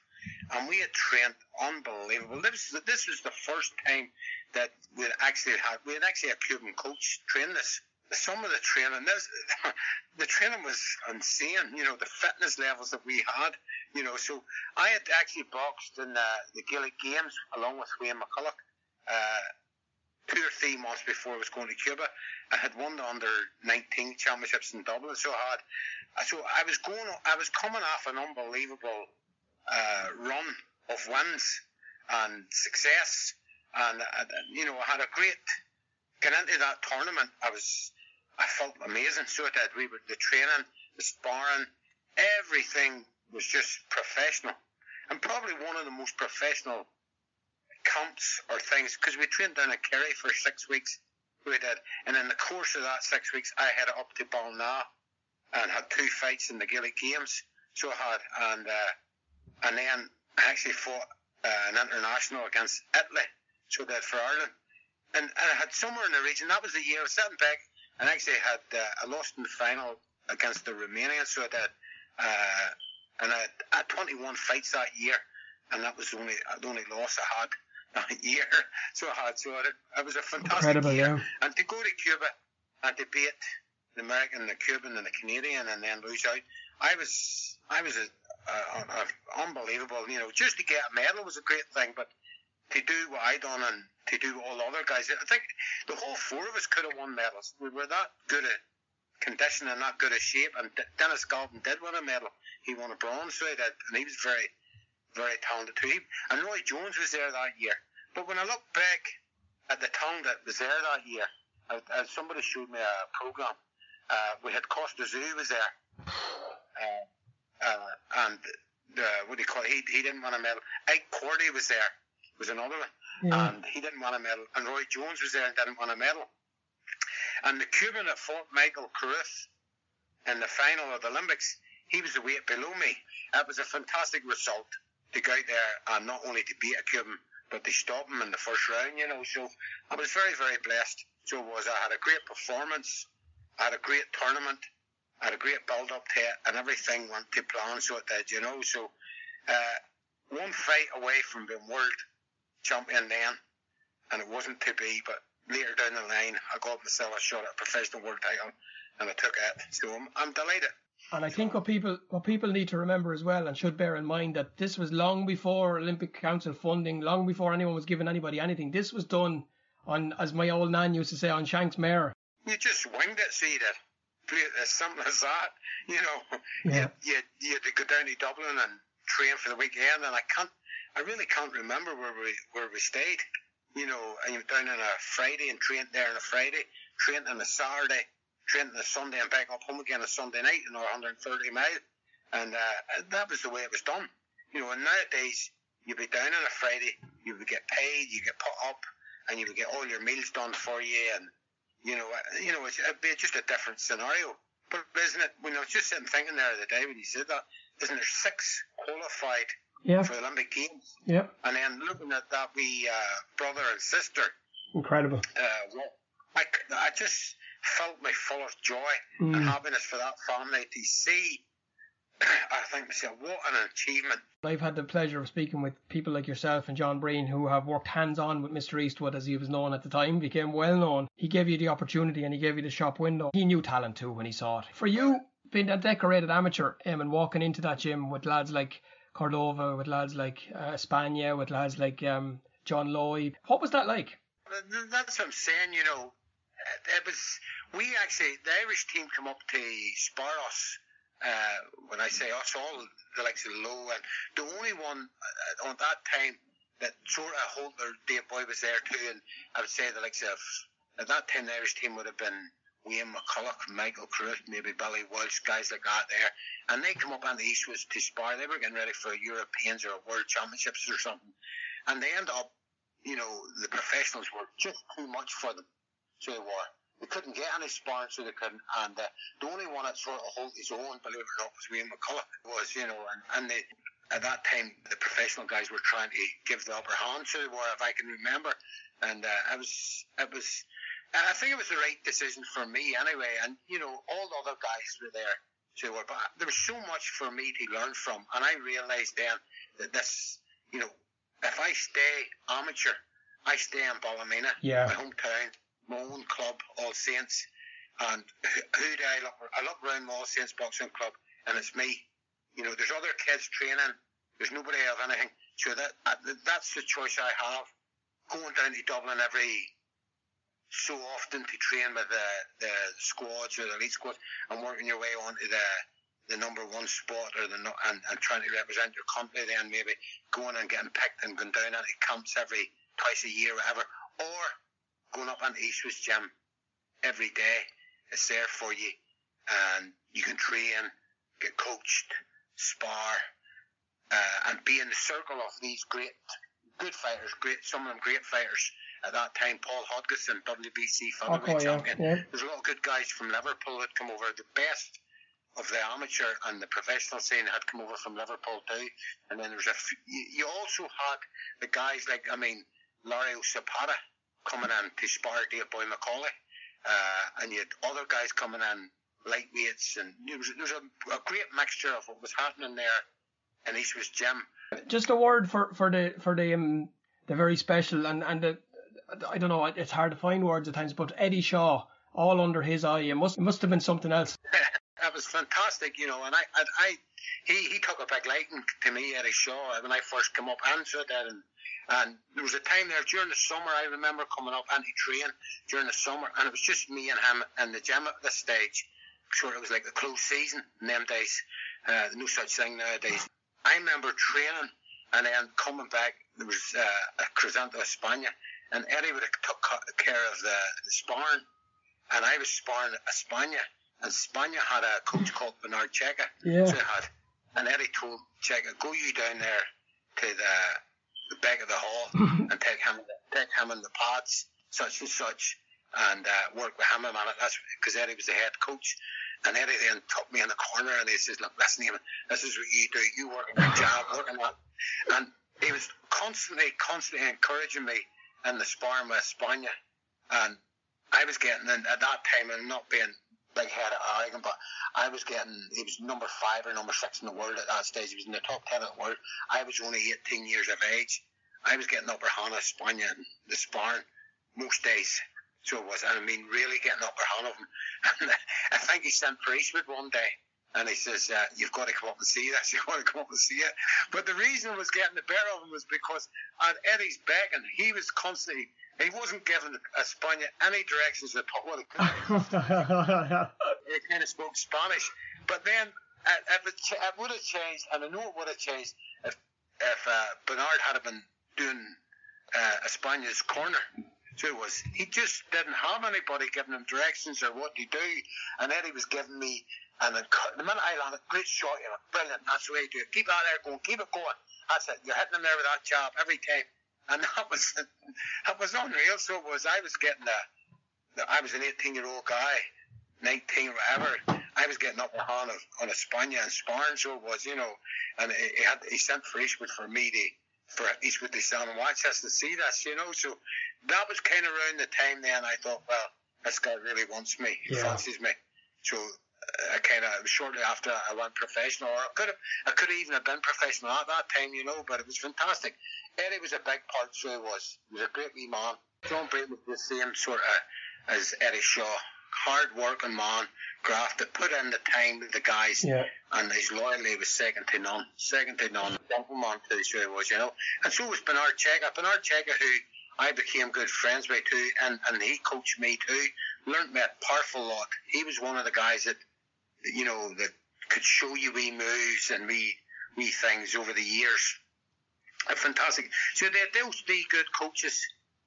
and we had trained unbelievable. This this was the first time that we actually had, we had actually a Cuban coach train us. Some of the training, this, <laughs> the training was insane, you know, the fitness levels that we had, you know, so I had actually boxed in the, the Gaelic Games along with Wayne McCullough, uh, two or three months before I was going to Cuba. I had won the under 19 championships in Dublin, so I had, so I was going, I was coming off an unbelievable uh, run of wins and success, and uh, you know I had a great. Getting into that tournament, I was, I felt amazing. So did. We were the training, the sparring, everything was just professional, and probably one of the most professional camps or things because we trained down at Kerry for six weeks. We did, and in the course of that six weeks, I headed up to Ballina and had two fights in the Gaelic Games. So I had, and uh, and then I actually fought uh, an international against Italy. So I did for Ireland, and, and I had somewhere in the region. That was the year I was back and actually had uh, I lost in the final against the Romanians. So I did, uh, and I had 21 fights that year, and that was the only the only loss I had <laughs> that year. So I had so it, it was a fantastic Incredible, year. yeah. And to go to Cuba and to beat the American, the Cuban, and the Canadian, and then lose out, I was I was a, a, a unbelievable. You know, just to get a medal was a great thing, but to do what I done and to do all the other guys, I think the whole four of us could have won medals. We were that good at condition and that good a shape. And Dennis Galvin did win a medal. He won a bronze, he and he was very, very talented too. And Roy Jones was there that year. But when I look back at the talent that was there that year, as, somebody showed me a program, uh, we had Kostya Tszyu was there, uh, uh, and what do you call it? He, he didn't win a medal. Ike Quartey was there, was another one, And he didn't win a medal. And Roy Jones was there and didn't win a medal. And the Cuban that fought Michael Carruth in the final of the Olympics, he was a weight below me. That was a fantastic result to go out there and not only to beat a Cuban, but to stop him in the first round, you know. So I was very, very blessed. So was. I had a great performance. I had a great tournament. I had a great build up to it, and everything went to plan, so it did, you know. So uh, one fight away from being world champion then, and it wasn't to be, but later down the line, I got myself a shot at a professional world title, and I took it. So I'm, I'm delighted. And I think what people what people need to remember as well and should bear in mind that this was long before Olympic Council funding, long before anyone was giving anybody anything. This was done on, as my old nan used to say, on Shanks Mare. You just winged it, see that. Play it as simple as that. You know, Yeah. you, you, you had to go down to Dublin and train for the weekend, and I can't, I really can't remember where we where we stayed. You know, I went down on a Friday and trained there on a Friday, trained on a Saturday, trained on a Sunday, and back up home again on Sunday night, you know, 130 mile, and uh, that was the way it was done. You know, and nowadays you'd be down on a Friday, you would get paid, you get put up, and you would get all your meals done for you, and you know, uh, you know, it'd be just a different scenario. But isn't it? When I was just sitting thinking there the day when you said that, isn't there six qualified Yeah, for the Olympic Games? yeah, And then looking at that we uh, brother and sister, incredible. uh, well, I, I just felt my fullest joy Mm. and happiness for that family to see. <clears throat> I think myself, what an achievement. I've had the pleasure of speaking with people like yourself and John Breen who have worked hands on with Mr. Eastwood as he was known at the time, became well known. He gave you the opportunity and he gave you the shop window. He knew talent too when he saw it. For you, being a decorated amateur um, and walking into that gym with lads like Córdoba, with lads like uh, Spania, with lads like um, John Lloyd, what was that like? That's what I'm saying, you know. It it was, we actually, the Irish team come up to spar us. Uh, when I say us, all the likes of Low, and the only one uh, on that time that sort of hold their Dave Boy was there too, and I would say the likes of, at that time, the Irish team would have been Wayne McCullough, Michael Cruz, maybe Billy Walsh, guys like that there. And they come up on the East was to spar. They were getting ready for Europeans or World Championships or something. And they end up, you know, the professionals were just too much for them. So they were. They couldn't get any sparring, so they couldn't. And uh, the only one that sort of held his own, believe it or not, was Wayne McCullough. Was, you know, and, and they, at that time, the professional guys were trying to give the upper hand to the war, if I can remember. And uh, it was, it was, I think it was the right decision for me anyway. And, you know, all the other guys were there. So were, but there was so much for me to learn from. And I realised then that this, you know, if I stay amateur, I stay in Ballymena, Yeah. my hometown, my own club, All Saints. And who, do I look? I look around the All Saints Boxing Club, and it's me. You know, there's other kids training. There's nobody of anything. So that that's the choice I have. Going down to Dublin every so often to train with the, the squads or the elite squads and working your way on to the the number one spot or the and, and trying to represent your country then maybe going and getting picked and going down into camps every twice a year whatever or going up into Eastwood's gym every day it's there for you. And you can train get coached spar uh, and be in the circle of these great good fighters great some of them great fighters at that time Paul Hodkinson WBC featherweight Okay, yeah, champion yeah. there's a lot of good guys from Liverpool that come over. The best of the amateur and the professional scene had come over from Liverpool too. And then there was a. F- you also had the guys like I mean Hilario Zapata coming in to spar Dave Boy McAuley, uh, and you had other guys coming in lightweights, and there was, there was a, a great mixture of what was happening there in Eastwood's gym. Just a word for for the for the um the very special and and the I don't know it's hard to find words at times, but Eddie Shaw all under his eye. It must it must have been something else. <laughs> that was fantastic, you know. And I, and I, he, he took a big liking to me, Eddie Shaw, when I first came up and so did. And, and there was a time there during the summer, I remember coming up he train during the summer, and it was just me and him in the gym at this stage. Sure, it was like a closed season in them days. Uh, no such thing nowadays. I remember training and then coming back, there was uh, a Crisanto España, and Eddie would have took care of the, the sparring, and I was sparring España, and España had a coach called Bernard Checa. Yeah. So had, and Eddie told Checa, go you down there to the, the back of the hall <laughs> and take him take him in the pads, such and such, and uh, work with him a minute. That's because Eddie was the head coach. And Eddie then took me in the corner and he says, Look, listen, Eamon, this is what you do. You work on your job, work on that. And he was constantly, constantly encouraging me in the sparring with Spania. And I was getting, in, at that time, and not being big headed arrogant, but I was getting, he was number five or number six in the world at that stage. He was in the top 10 of the world. I was only 18 years of age. I was getting upper hand of Spania in the sparring most days. So it was, I mean, really getting upper hand of him. <laughs> And I think he sent for Eastwood one day. And he says, uh, you've got to come up and see this. <laughs> You've got to come up and see it. But the reason I was getting the better of him was because at Eddie's back and he was constantly, he wasn't giving Espana any directions at all. He <laughs> kind of spoke Spanish. But then if it, it would have changed, and I know it would have changed if if uh, Bernard had been doing uh, Espana's corner. So it was. He just didn't have anybody giving him directions or what to do. And Eddie was giving me, and then the minute I landed, great shot, you know, brilliant. That's the way to do it. Keep that there going. Keep it going. That's it. You're hitting them there with that jab every time. And <laughs> that was that was unreal. So it was. I was getting a. I was an 18 year old guy, 19 whatever. I was getting up on a on a Spania and sparring, so it was, you know. And he, had he sent for Eastwood for me to for Eastwood to stand and watch us to see this, you know. So that was kind of around the time then I thought, well, this guy really wants me, he Yeah. fancies me. So I kind of shortly after I went professional, or I could have, I could have even have been professional at that time, you know. But it was fantastic. Eddie was a big part, so he was. He was a great wee man. John Brayton was the same sort of as Eddie Shaw, hard working man, grafted, put in the time with the guys Yeah. and his loyalty was second to none. Second to none. Gentleman too, sure he was, you know. And so was Bernard Checa. Bernard Checa, who I became good friends with too, and, and he coached me too. Learned me a powerful lot. He was one of the guys that, you know, that could show you wee moves and wee, wee things over the years. Uh, fantastic. So they had those three good coaches,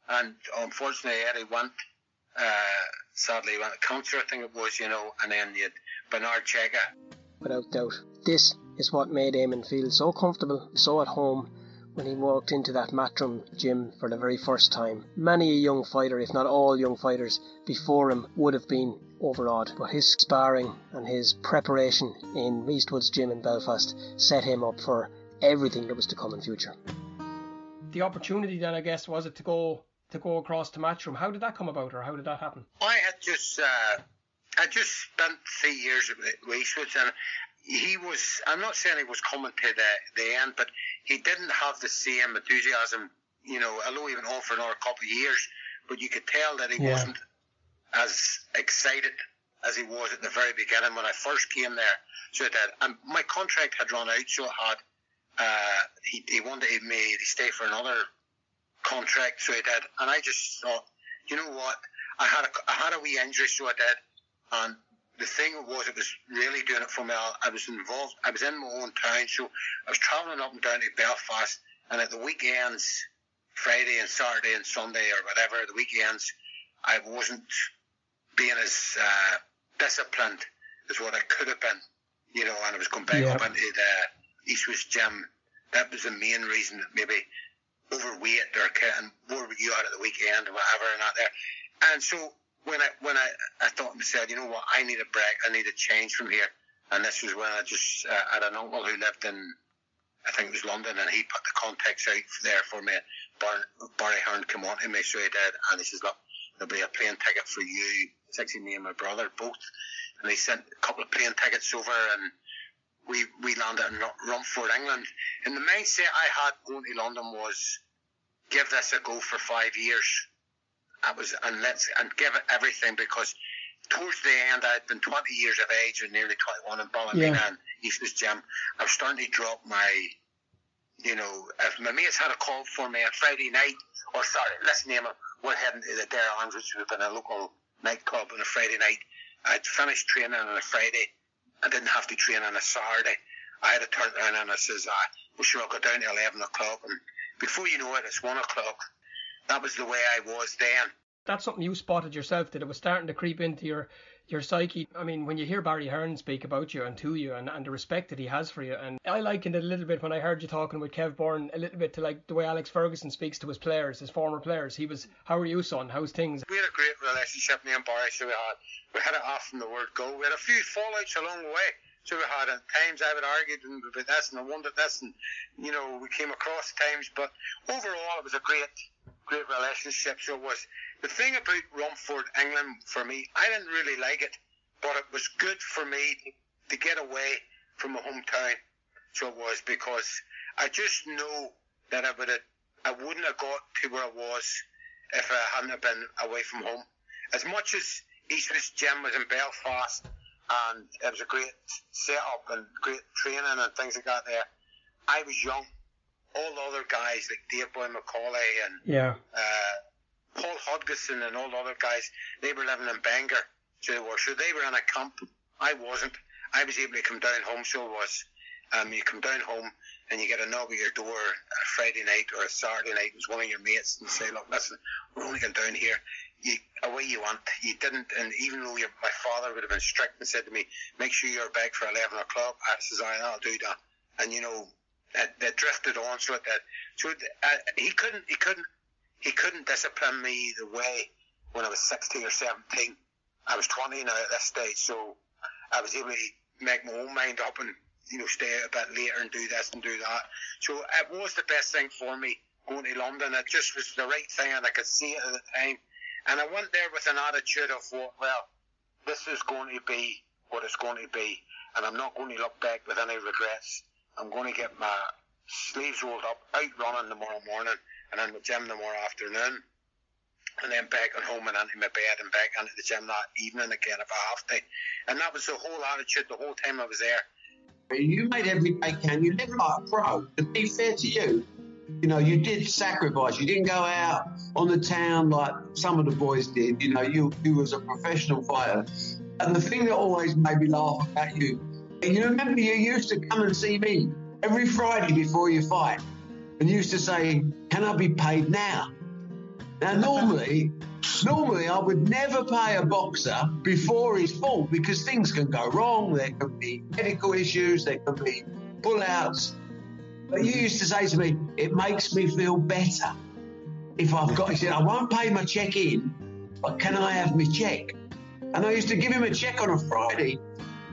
and unfortunately Eddie went. Uh, sadly, went cancer, I think it was, you know, and then you had Bernard Checa. without doubt. This is what made Eamon feel so comfortable, so at home when he walked into that Matchroom gym for the very first time. Many a young fighter, if not all young fighters before him, would have been overawed, but his sparring and his preparation in Eastwood's gym in Belfast set him up for everything that was to come in future. The opportunity then, I guess, was it to go to go across to Matchroom. How did that come about, or how did that happen? I had just uh, I just spent three years at Eastwoods, and he was. I'm not saying he was coming to the the end, but he didn't have the same enthusiasm. You know, although he went on for another couple of years, but you could tell that he Yeah. wasn't as excited as he was at the very beginning when I first came there. So that and my contract had run out, so it had. Uh, he, he wanted me to stay for another contract, so he did. And I just thought, you know what? I had a, I had a wee injury, so I did. And the thing was, it was really doing it for me. I was involved. I was in my own town, so I was travelling up and down to Belfast. And at the weekends, Friday and Saturday and Sunday or whatever, the weekends, I wasn't being as uh, disciplined as what I could have been. You know, and I was going back Yeah. up into the Eastwoods gym. That was the main reason that maybe overweight or and where were you at at the weekend or whatever and that there. And so when I when I, I thought to myself, you know what, I need a break, I need a change from here. And this was when I just uh, had an uncle who lived in, I think it was London, and he put the contacts out there for me. Barry Hearn came on to me, so he did, and he says, look, there'll be a plane ticket for you. It's actually me and my brother both, and they sent a couple of plane tickets over, and we we landed in Romford, England. And the mindset I had going to London was, give this a go for five years. I was and let's and give it everything because towards the end I'd been 20 years of age or nearly 21 in Ballymena Yeah. and Eastwood's Gym. I was starting to drop my, you know, if my mates had a call for me on Friday night or sorry, let's name it, we're heading to the Dare Arms, which would have been a local nightclub on a Friday night. I'd finished training on a Friday. I didn't have to train on a Saturday. I had to turn around and I says, ah, well, sure, I'll go down to 11 o'clock. And before you know it, it's 1 o'clock. That was the way I was then. That's something you spotted yourself that it was starting to creep into your your psyche. I mean, when you hear Barry Hearn speak about you and to you and, and the respect that he has for you, and I likened it a little bit when I heard you talking with Kev Bourne a little bit to like the way Alex Ferguson speaks to his players, his former players. He was, "How are you, son? How's things?" We had a great relationship, me and Barry. So we had, we had it off from the word go. We had a few fallouts along the way. So we had at times I would argue about this and I wanted this, and you know we came across times. But overall, it was a great, great relationship. So it was the thing about Romford, England, for me. I didn't really like it, but it was good for me to, get away from my hometown. So it was because I just know that I would have, I wouldn't have got to where I was if I hadn't been away from home. As much as Eastwood's gym was in Belfast and it was a great setup and great training and things like that there, I was young. All the other guys like Dave Boy McAuley and Yeah, uh, Paul Hodkinson and all the other guys, they were living in Bangor. So they were. So they were in a camp. I wasn't. I was able to come down home, so was. Um, you come down home and you get a knock at your door a Friday night or a Saturday night. It was one of your mates and say, "Look, listen, we're only going down here. You away you want." You didn't, and even though your, my father would have been strict and said to me, "Make sure you're back for eleven o'clock," I says, "I, I'll do that." And you know, that, that drifted on so that so uh, he couldn't he couldn't he couldn't discipline me the way when I was sixteen or seventeen. I was twenty now at this stage, so I was able to make my own mind up and you know stay out a bit later and do this and do that. So it was the best thing for me going to London. It just was the right thing, and I could see it at the time. And I went there with an attitude of well, this is going to be what it's going to be, and I'm not going to look back with any regrets. I'm going to get my sleeves rolled up, out running tomorrow morning, and in the gym tomorrow afternoon, and then back at home and into my bed and back into the gym that evening again if I have to. And that was the whole attitude the whole time I was there. You made every day can. You lived like a pro. To be fair to you, you know, you did sacrifice. You didn't go out on the town like some of the boys did. You know, you you was a professional fighter. And the thing that always made me laugh about you, you remember you used to come and see me every Friday before you fight, and used to say, "Can I be paid now?" Now, normally, <laughs> normally I would never pay a boxer before he's fought because things can go wrong. There can be medical issues, there can be pullouts. But you used to say to me, it makes me feel better if I've got. He said, I won't pay my check in, but can I have my check? And I used to give him a check on a Friday,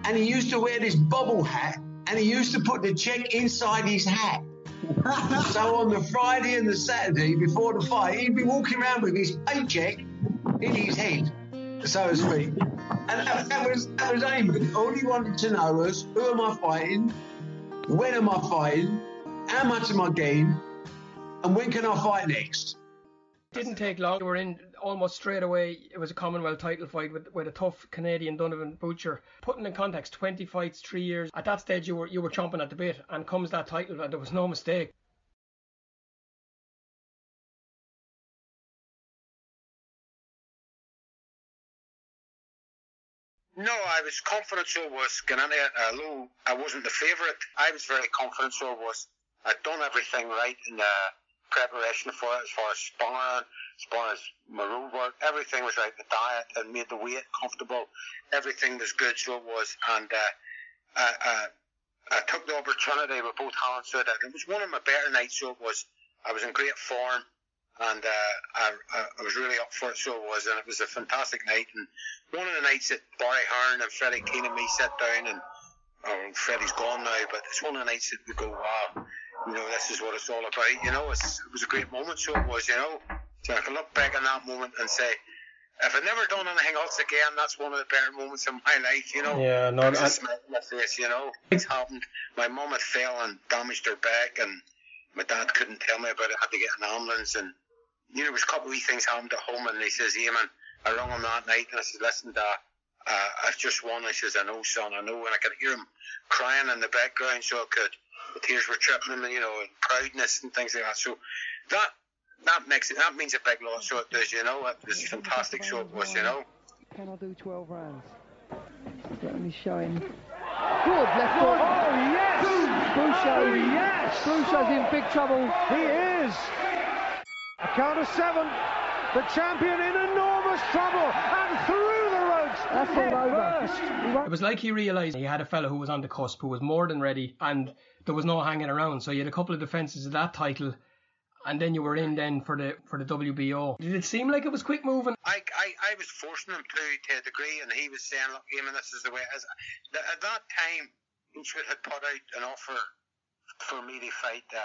and he used to wear this bubble hat, and he used to put the check inside his hat. <laughs> so on the Friday and the Saturday before the fight, he'd be walking around with his paycheck in his head, so to speak. And that, that was that was Eamon. All he wanted to know was who am I fighting, when am I fighting, how much am I getting, and when can I fight next? Didn't take long. We were in almost straight away. It was a Commonwealth title fight with, with a tough Canadian Donovan Boucher. Putting in context, 20 fights, three years. At that stage, you were you were chomping at the bit, and comes that title, and there was no mistake. No, I was confident so was going into. Uh, Although I wasn't the favourite, I was very confident so was. I'd done everything right in the preparation for it as far as sparring, as far as my road work. Everything was right. The diet and made the weight comfortable. Everything was good, so it was. And uh, I, I, I took the opportunity with both hands to it. It was one of my better nights, so it was. I was in great form and uh, I, I, was really up for it, so it was, and it was a fantastic night. And one of the nights that Barry Hearn and Freddie Keane and me sat down, and oh, Freddie's gone now, but it's one of the nights that we go, wow, you know, this is what it's all about. You know, it was a great moment, so it was, you know. So I can look back on that moment and say, if I'd never done anything else again, that's one of the better moments in my life, you know. Yeah, no, I, smile on my face, you know. It's happened. My mum had fell and damaged her back, and my dad couldn't tell me about it. Had to get an ambulance, and you know, there was a couple of wee things happened at home, and he says, "Yeah, man, I rang him that night, and I said, listen, Dad, uh, I've just won." He says, "I know, son, I know," and I could hear him crying in the background, so I could. The tears were tripping him, and you know, and proudness and things like that. So that that makes it. That means a big lot. So it does, you know. It was fantastic. So it was, you know. Can I do 12 rounds? Get me showing. Good left oh, foot. Oh yes! Boucher. Oh yes! Boucher's in big trouble. He is. A count of seven. The champion in enormous trouble and through It was like he realised he had a fellow who was on the cusp, who was more than ready, and there was no hanging around. So you had a couple of defences of that title, and then you were in then for the for the WBO. Did it seem like it was quick moving? I, I, I was forcing him to to a degree, and he was saying, "Look, Eamon, this is the way." it is." At that time, Eastwood had put out an offer for me to fight uh,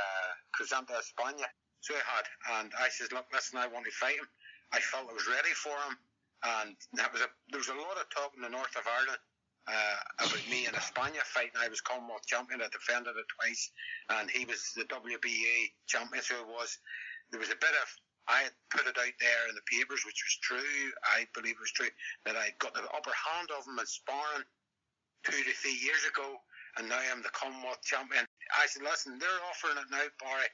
Crisanto España. So I had, and I says, "Look, listen, I want to fight him." I felt I was ready for him, and that was a there was a lot of talk in the north of Ireland uh, about me in España fighting. I was Commonwealth champion. I defended it twice, and he was the WBA champion. So it was. There was a bit of I had put it out there in the papers, which was true. I believe it was true that I got the upper hand of him in sparring two to three years ago, and now I'm the Commonwealth champion. I said, listen, they're offering it now, Barry.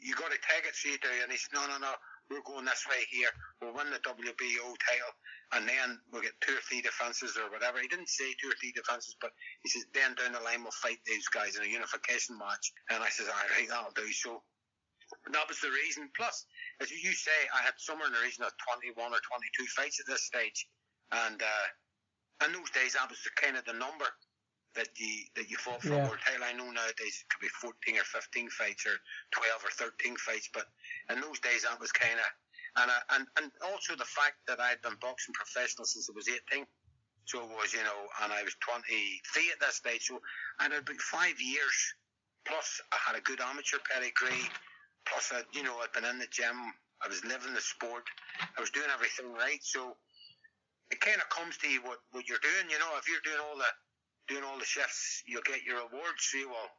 You got to take it, so you do. And he said, no, no, no. We're going this way here. We'll win the WBO title, and then we'll get two or three defences or whatever. He didn't say two or three defences, but he says then down the line we'll fight these guys in a unification match. And I says, all right, that'll do. So that was the reason. Plus, as you say, I had somewhere in the region of 21 or 22 fights at this stage, and uh, in those days that was the kind of the number that you that you fought for Yeah. a world title. I know nowadays it could be 14 or 15 fights or 12 or 13 fights, but in those days that was kind of and, I, and and also the fact that I'd been boxing professional since I was 18. So it was, you know, and I was 23 at that stage. So I had about five years. Plus, I had a good amateur pedigree. Plus, I, you know, I'd been in the gym. I was living the sport. I was doing everything right. So it kind of comes to you what, what you're doing. You know, if you're doing all the doing all the shifts, you'll get your rewards. So, well,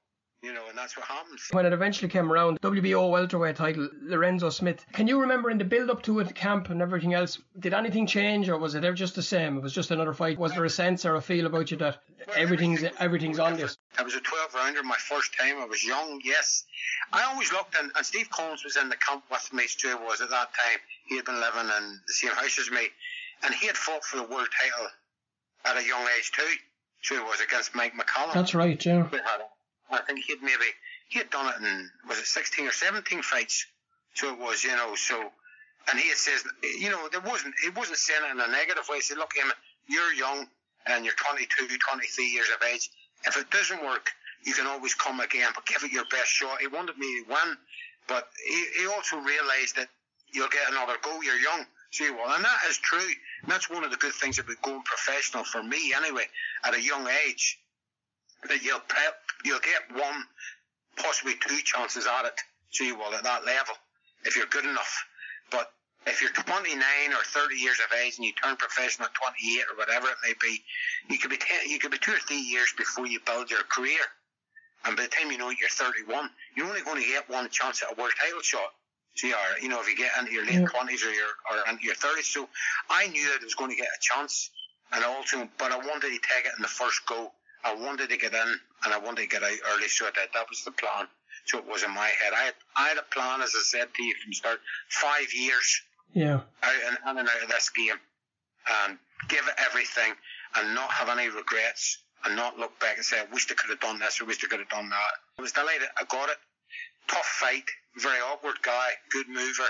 you know, and that's what happens. When it eventually came around, WBO welterweight title, Lorenzo Smith. Can you remember in the build up to it, camp and everything else, did anything change or was it ever just the same? It was just another fight. Was there a sense or a feel about you that everything's everything's on this? I was a 12 rounder my first time. I was young, yes. I always looked, and, and Steve Collins was in the camp with me, Stu was at that time. He had been living in the same house as me, and he had fought for the world title at a young age too. So he was against Mike McCallum. That's right, yeah. Had it. I think he'd maybe he had done it in was it 16 or 17 fights. So it was, you know. So and he says, you know, there wasn't it wasn't saying it in a negative way. He said, look, you're young and you're 22, 23 years of age. If it doesn't work, you can always come again, but give it your best shot. He wanted me to win, but he, he also realised that you'll get another go. You're young. See, well, and that is true. And that's one of the good things about going professional for me, anyway, at a young age. That you'll prep, you'll get one, possibly two chances at it. See, well, at that level, if you're good enough. But if you're 29 or 30 years of age and you turn professional at 28 or whatever it may be, you could be ten, you could be two or three years before you build your career. And by the time you know it, you're 31, you're only going to get one chance at a world title shot. So you you know, if you get into your late twenties or your or into your thirties. So I knew that I was going to get a chance, and also, but I wanted to take it in the first go. I wanted to get in, and I wanted to get out early. So I did. That was the plan. So it was in my head. I had, I had a plan, as I said to you from the start, five years Yeah. out and in and out of this game, and give it everything, and not have any regrets, and not look back and say, I wish I could have done this, or wish I could have done that. I was delighted. I got it. Tough fight, very awkward guy, good mover.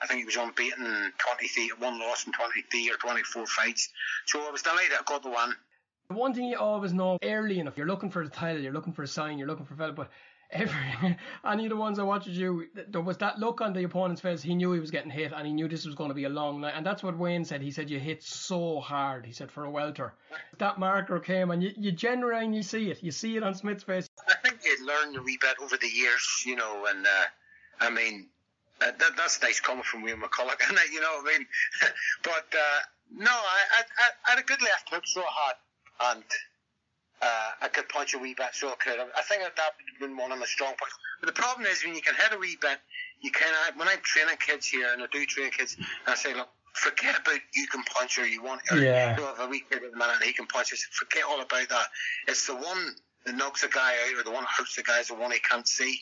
I think he was unbeaten in 23, one loss in 23 or 24 fights. So I was delighted I got the one. The one thing you always know early enough, you're looking for the title, you're looking for a sign, you're looking for a fella, but every <laughs> any of the ones I watched you, there was that look on the opponent's face. He knew he was getting hit, and he knew this was going to be a long night. And that's what Wayne said. He said you hit so hard. He said for a welter, that marker came, and you, you genuinely see it. You see it on Smith's face. I think you learn a wee bit over the years, you know, and uh, I mean, uh, that, that's nice coming from William McCullough, <laughs> isn't it? You know what I mean? <laughs> but uh, no, I, I, I I had a good left hook, so I had, and uh, I could punch a wee bit, so I could. I think that that would have been one of my strong points. But the problem is when you can hit a wee bit, you kind of. When I'm training kids here, and I do train kids, and I say, look, forget about you can punch or you want. Or, Yeah. You if a wee kid at the minute and he can punch, I say, forget all about that. It's the one that knocks a guy out or the one that hurts the guy is the one he can't see.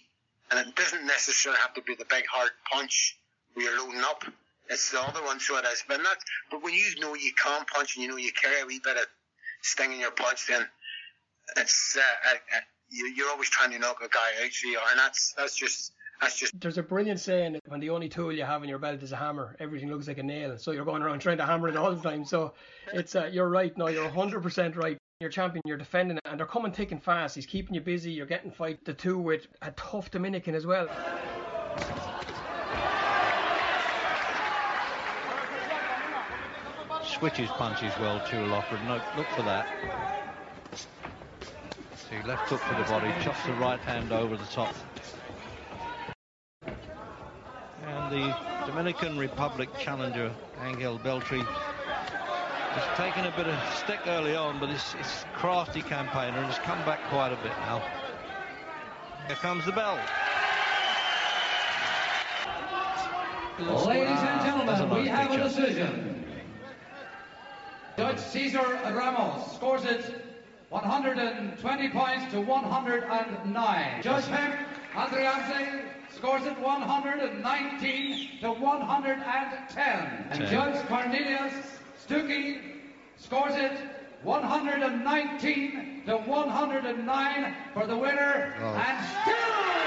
And it doesn't necessarily have to be the big hard punch where you're loading up. It's the other one, so it is. But not. But when you know you can't punch and you know you carry a wee bit of sting in your punch, then it's uh, uh, uh, you, you're always trying to knock a guy out. So you are, and that's that's just that's just There's a brilliant saying when the only tool you have in your belt is a hammer, everything looks like a nail. So you're going around trying to hammer it all the time. So it's uh, you're right. No, you're 100% right. You're champion. You're defending it, and they're coming thick and fast. He's keeping you busy. You're getting fight the two with a tough Dominican as well. switches punches well too, Lockwood. No, look for that. See, left hook to the body, chops the right hand over the top. And the Dominican Republic challenger, Angel Beltre, has taken a bit of stick early on, but it's, it's crafty campaigner and has come back quite a bit now. Here comes the bell. Ladies and a gentlemen, we have a decision. Judge Cesar Ramos scores it 120 points to 109. Judge Hemp Andriante scores it 119 to 110. And Judge Cornelius Stuckey scores it 119 to 109 for the winner. Oh. And still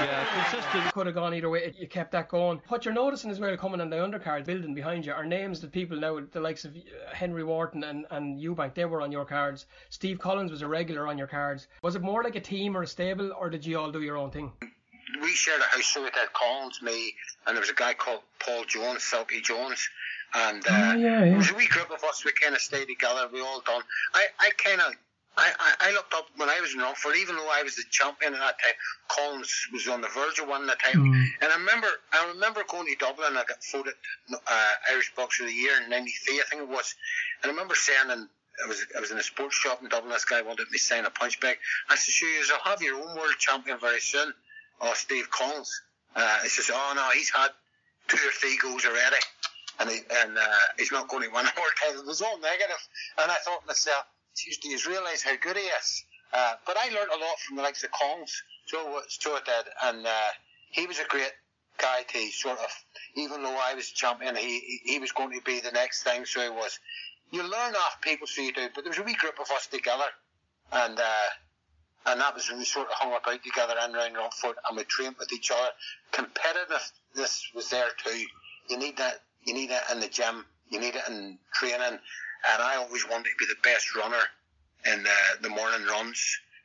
Yeah, consistent. Could have gone either way. You kept that going. What you're noticing as well coming on the undercard building behind you are names that people now, the likes of uh, Henry Wharton and, and Eubank, they were on your cards. Steve Collins was a regular on your cards. Was it more like a team or a stable, or did you all do your own thing? we shared a house with we had Collins, me, and there was a guy called Paul Jones, Silky Jones. And uh, Oh, yeah, yeah. was a wee group of us, we kind of stayed together, we all done. I, I kind of, I, I, I looked up when I was in Romford, even though I was the champion at that time, Collins was on the verge of winning the title. And I remember, I remember going to Dublin, I got voted uh, Irish Boxer of the Year in '93, I think it was. And I remember saying, and I was I was in a sports shop in Dublin. This guy wanted me to sign a punch bag. I said, "Sure, you'll have your own world champion very soon." Oh, Steve Collins. Uh, he says, "Oh no, he's had two or three goals already, and he, and uh, he's not going to win a world title." It was all negative, and I thought to myself, "Geez, do you realise how good he is?" Uh, but I learned a lot from the likes of. So so I did, and uh, he was a great guy to sort of. Even though I was a champion, he he- was going to be the next thing. So he was. You learn off people, so you do. But there was a wee group of us together, and uh, and that was when we sort of hung about together in around Romford, and we trained with each other. Competitiveness was there too. You need that. You need it in the gym. You need it in training. And I always wanted to be the best runner in uh, the morning runs.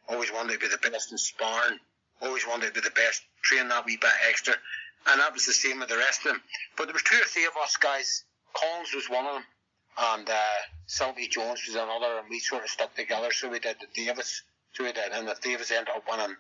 Always wanted to be the best in sparring. Always wanted to be the best. Train that wee bit extra. And that was the same with the rest of them. But there was two or three of us guys. Collins was one of them, and uh, Sylvie Jones was another, and we sort of stuck together. So we did the Davis. So we did, and the Davis ended up winning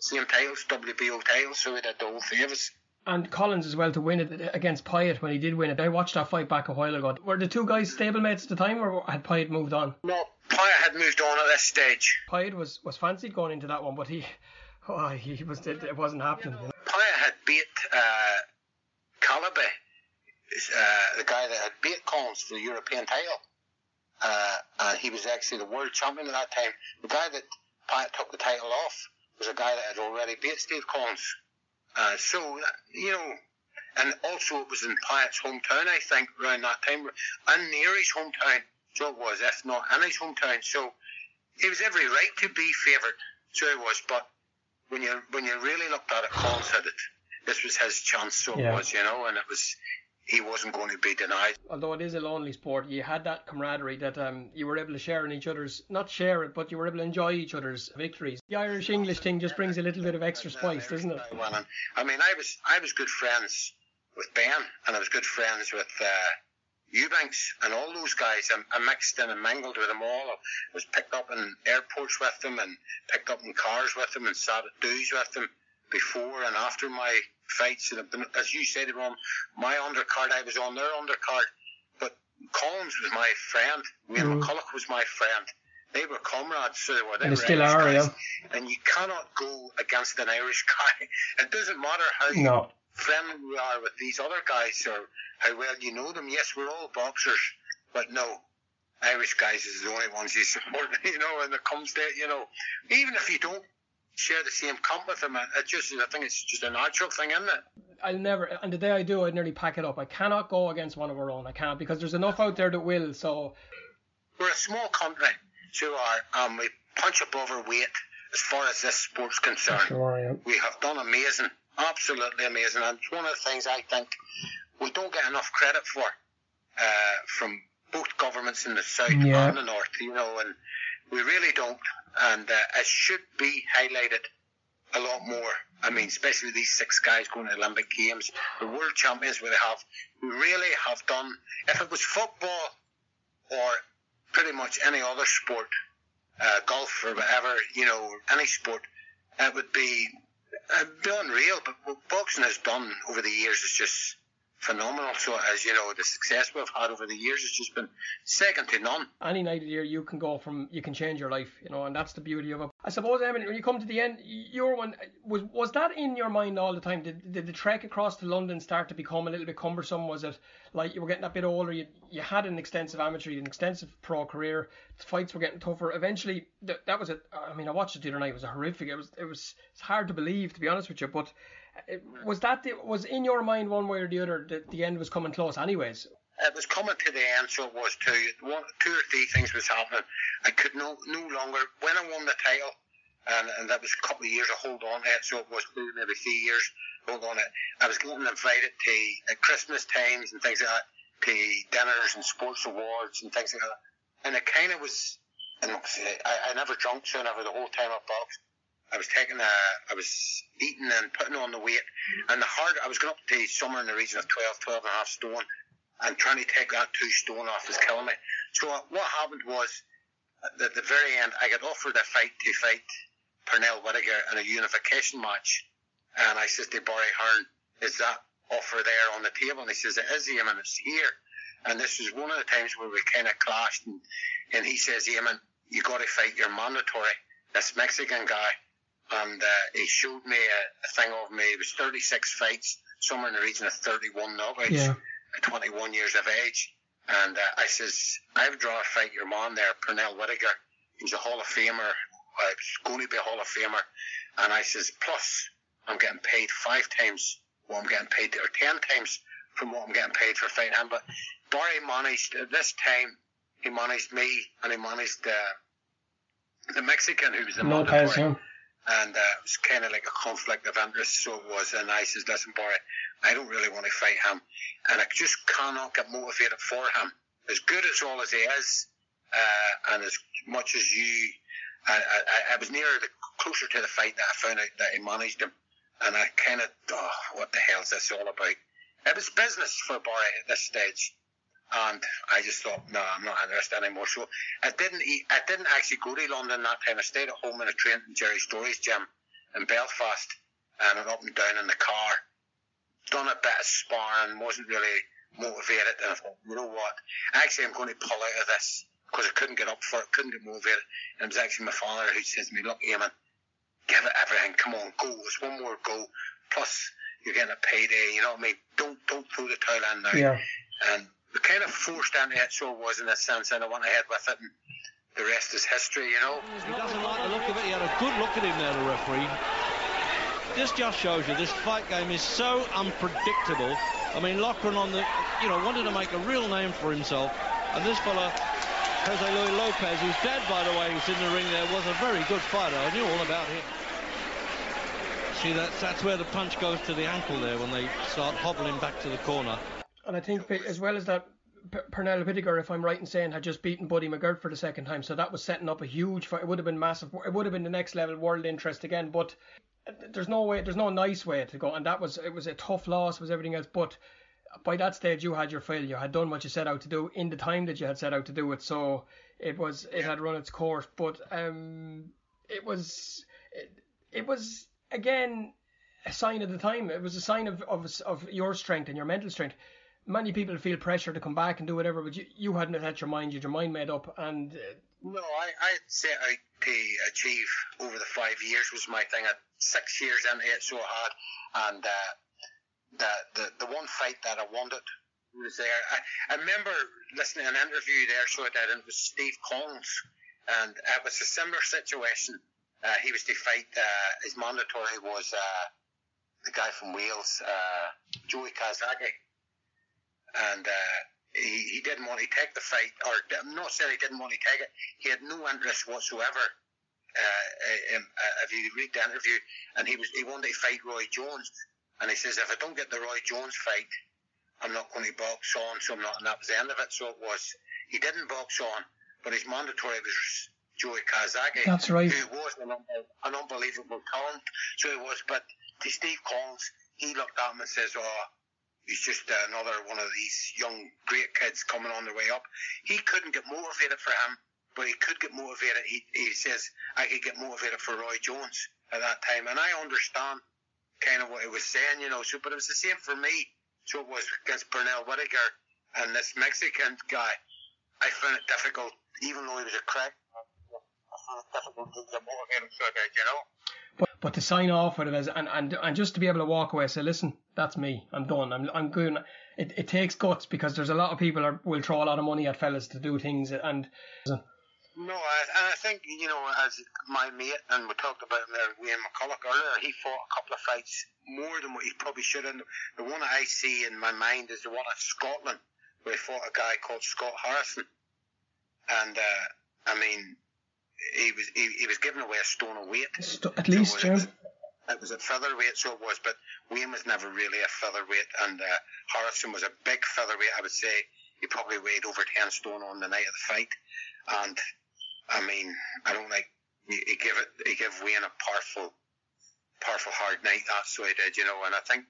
same titles, WBO titles. So we did the whole us. And Collins as well to win it against Pyatt when he did win it. I watched that fight back a while ago. Were the two guys stablemates at the time, or had Pyatt moved on? No, Pyatt had moved on at this stage. Pyatt was, was fancied going into that one, but he, <laughs> oh, he was it, it wasn't happening. You know? Pyatt had beat uh, uh, the guy that had beat Collins for the European title. Uh, and he was actually the world champion at that time. The guy that Pyatt took the title off was a guy that had already beat Steve Collins. Uh, so, you know, and also it was in Pyatt's hometown, I think, around that time, and near his hometown. So it was, if not in his hometown. So he was every right to be favoured. So he was, but when you when you really looked at it, Collins had it. This was his chance, so Yeah. it was, you know, and it was he wasn't going to be denied. Although it is a lonely sport, you had that camaraderie that um, you were able to share in each other's, not share it, but you were able to enjoy each other's victories. The Irish English thing just brings a little bit of extra spice, doesn't it? Winning. I mean, I was I was good friends with Benn, and I was good friends with uh, Eubanks and all those guys. I, I mixed in and mingled with them all. I was picked up in airports with them, and picked up in cars with them, and sat at doos with them before and after my fights. And been, as you said, Ron, my undercard, I was on their undercard, but Collins was my friend. Wayne mm-hmm. McCullough was my friend. They were comrades, so they were. They And were still Irish are, guys. yeah. And you cannot go against an Irish <laughs> guy. It doesn't matter how No. friendly we are with these other guys or how well you know them. Yes, we're all boxers, but no, Irish guys is the only ones you support. <laughs> You know, when it comes to it, you know, even if you don't share the same camp with them, it just I think it's just a natural thing, isn't it? I'll never, and the day I do, I'd nearly pack it up. I cannot go against one of our own. I can't because there's enough out there that will. So We're a small country, so are, um, we punch above our weight as far as this sport's concerned. Sure, yeah. We have done amazing, absolutely amazing, and it's one of the things I think we don't get enough credit for uh, from both governments in the south Yeah. and the north, you know, and we really don't, and uh, it should be highlighted a lot more. I mean, especially these six guys going to the Olympic Games, the world champions we have, really have done. If it was football or pretty much any other sport, uh, golf or whatever, you know, any sport, it would be, it'd be unreal. But what boxing has done over the years is just phenomenal. So, as you know, the success we've had over the years has just been second to none. any night of the year you can go from, you can change your life, you know, and that's the beauty of it. I suppose, Evan, when you come to the end, your one was was that in your mind all the time? Did, did the trek across to London start to become a little bit cumbersome? Was it like you were getting a bit older? You you had an extensive amateur, an extensive pro career. The fights were getting tougher. Eventually, th- that was it. I mean, I watched it the other night. It was horrific. It was it was it's hard to believe, to be honest with you. But Was that the, was in your mind one way or the other that the end was coming close, anyways? It was coming to the end, so it was two. One, two or three things was happening. I could no no longer when I won the title, and, and that was a couple of years of hold on it. So it was maybe three years hold on it. I was getting invited to at Christmas times and things like that to dinners and sports awards and things like that. And it kind of was. And I, I never drunk, so never the whole time I boxed. I was taking a, I was eating and putting on the weight, and the hard, I was going up to somewhere in the region of 12, 12 and a half stone, and trying to take that two stone off was killing me. So uh, what happened was, uh, at the very end, I got offered a fight to fight Pernell Whitaker in a unification match, and I said to Barry Hearn, is that offer there on the table? And he says, it is, Eamon, it's here. And this was one of the times where we kind of clashed, and, and he says, Eamon, you got to fight your mandatory. This Mexican guy and uh, he showed me a, a, thing of me. It was 36 fights, somewhere in the region of 31 knockouts, yeah. at 21 years of age. And uh, I says, I would draw a fight your man there, Pernell Whitaker. He's a Hall of Famer. Uh, he's going to be a Hall of Famer. And I says, plus, I'm getting paid five times what I'm getting paid, or ten times from what I'm getting paid for fighting him. But Barry managed, at this time, he managed me, and he managed uh, the Mexican who was the Lopez, mandatory. And uh, it was kind of like a conflict of interest. So it was, and I says, "Listen, Barry, I don't really want to fight him, and I just cannot get motivated for him. As good as all as he is, uh, and as much as you, I, I, I was nearer the closer to the fight that I found out that he managed him, and I kind of, oh, what the hell is this all about? It was business for Barry at this stage and I just thought, no, I'm not interested anymore. So I didn't eat, I didn't actually go to London that time. I stayed at home in a train in Gerry Storey's gym in Belfast, and went up and down in the car. Done a bit of sparring, wasn't really motivated, and I thought, you know what? Actually, I'm going to pull out of this because I couldn't get up for it, couldn't get motivated. And it was actually my father who says to me, look, Eamon, give it everything. Come on, go. It's one more go. Plus, you're getting a payday. You know what I mean? Don't don't throw the towel in now. Yeah. And kind of forced it, so was in a sense, and I went ahead with it, and the rest is history, you know. He doesn't like the look of it. He had a good look at him there, the referee. This just shows you this fight game is so unpredictable. I mean, Loughran on the, you know, wanted to make a real name for himself, and this fella, Jose Luis Lopez, who's dead, by the way, who's in the ring there, was a very good fighter. I knew all about him. See, that's, that's where the punch goes to the ankle there when they start hobbling back to the corner. And I think as well as that, P- Pernell Whitaker, if I'm right in saying, had just beaten Buddy McGirt for the second time, so that was setting up a huge fight. It would have been massive. It would have been the next level world interest again. But there's no way, there's no nice way to go. And that was, it was a tough loss, was everything else. But by that stage, you had your fill. You had done what you set out to do in the time that you had set out to do it. So it was, it had run its course. But um, it was, it, it was again a sign of the time. It was a sign of, of of your strength and your mental strength many people feel pressure to come back and do whatever, but you, you hadn't had your mind, you had your mind made up, and. Uh, no, I, I set out to achieve over the five years was my thing. At six years into it, so hard, and uh, the, the the one fight that I wanted was there. I, I remember listening to an interview there, so I did, and it was Steve Collins, and it was a similar situation. Uh, he was to fight. Uh, his mandatory was uh, the guy from Wales, uh, Joey Calzaghe and uh, he, he didn't want to take the fight, or I'm not saying he didn't want to take it. He had no interest whatsoever. Uh, in, uh, if you read the interview, and he was he wanted to fight Roy Jones, and he says if I don't get the Roy Jones fight, I'm not going to box on. So I'm not, and that was the end of it. So it was he didn't box on, but his mandatory was Joey Calzaghe. That's right. Who was an, an unbelievable talent. So he was, but to Steve Collins, he looked at him and says, "Oh." He's just another one of these young great kids coming on their way up. He couldn't get motivated for him, but he could get motivated. He, he says, I could get motivated for Roy Jones at that time. And I understand kind of what he was saying, you know. So, but it was the same for me. So it was against Pernell Whitaker and this Mexican guy. I found it difficult, even though he was a crack. But but to sign off with it as and, and and just to be able to walk away, say, listen, that's me, I'm done, I'm I'm going. It, it takes guts because there's a lot of people are, will throw a lot of money at fellas to do things and No, I, and I think, you know, as my mate, and we talked about him there, Wayne McCullough earlier, he fought a couple of fights more than what he probably should have. The one I see in my mind is the one at Scotland, where he fought a guy called Scott Harrison. And, uh, I mean, he was he, he was giving away a stone of weight. At least, so it, was, it was at featherweight, so it was, but Wayne was never really a featherweight, and uh, Harrison was a big featherweight. I would say he probably weighed over 10 stone on the night of the fight. And I mean, I don't like he, he give it he gave Wayne a powerful powerful hard night. That's what he did, you know. And I think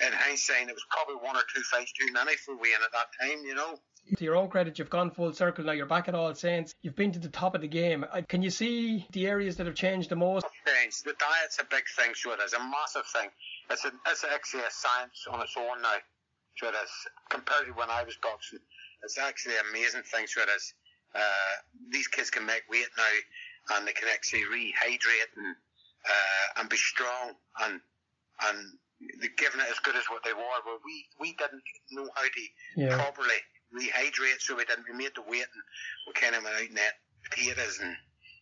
in hindsight, it was probably one or two fights too many for Wayne at that time, you know. To your own credit, you've gone full circle now. You're back at All Saints. You've been to the top of the game. Can you see the areas that have changed the most? Changed. The diet's a big thing, so it is a massive thing. It's, a, it's actually a science on its own now, so it is. Compared to when I was boxing, it's actually an amazing thing, so it is. Uh, these kids can make weight now, and they can actually rehydrate and uh, and be strong and and giving it as good as what they were. Well, we we didn't know how to yeah. properly rehydrate, so we didn't. We made the weight and we kind of went out and ate potatoes and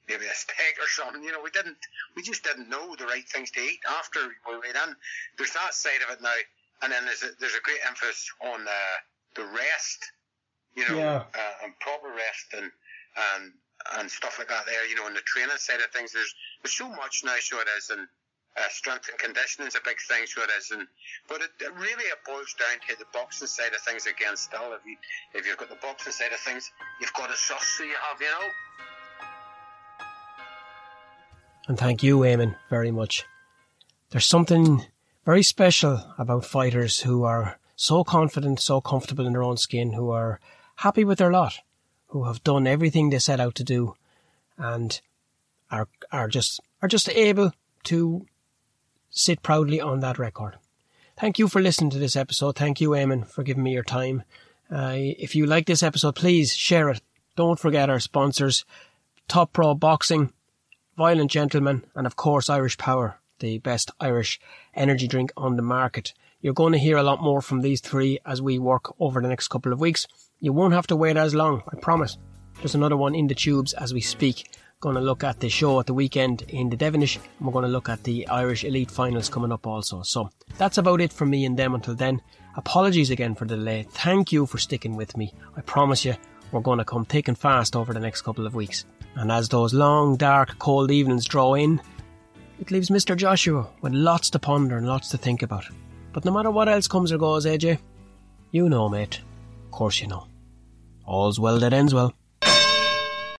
maybe a steak or something. You know, we didn't. We just didn't know the right things to eat after we went in. There's that side of it now, and then there's a, there's a great emphasis on uh, the rest you know, yeah. uh, and proper rest and and and stuff like that. There, you know, on the training side of things, there's there's so much now. So it is, and uh, strength and conditioning is a big thing. So it is, and but it, it really it boils down to the boxing side of things again. Still, if you if you've got the boxing side of things, you've got a sauce. So you have, you know. And thank you, Eamon, very much. There's something very special about fighters who are so confident, so comfortable in their own skin, who are happy with their lot, who have done everything they set out to do, and are are just are just able to sit proudly on that record. Thank you for listening to this episode. Thank you, Eamon, for giving me your time. Uh, if you like this episode, please share it. Don't forget our sponsors, Top Pro Boxing, Violent Gentleman, and of course Irish Power, the best Irish energy drink on the market. You're going to hear a lot more from these three as we work over the next couple of weeks. You won't have to wait as long, I promise. There's another one in the tubes as we speak. Going to look at the show at the weekend in the Devenish, and we're going to look at the Irish Elite Finals coming up also. So that's about it from me and them until then. Apologies again for the delay. Thank you for sticking with me. I promise you, we're going to come thick and fast over the next couple of weeks. And as those long, dark, cold evenings draw in, it leaves Mr. Joshua with lots to ponder and lots to think about. But no matter what else comes or goes, AJ, you know, mate course you know. All's well that ends well.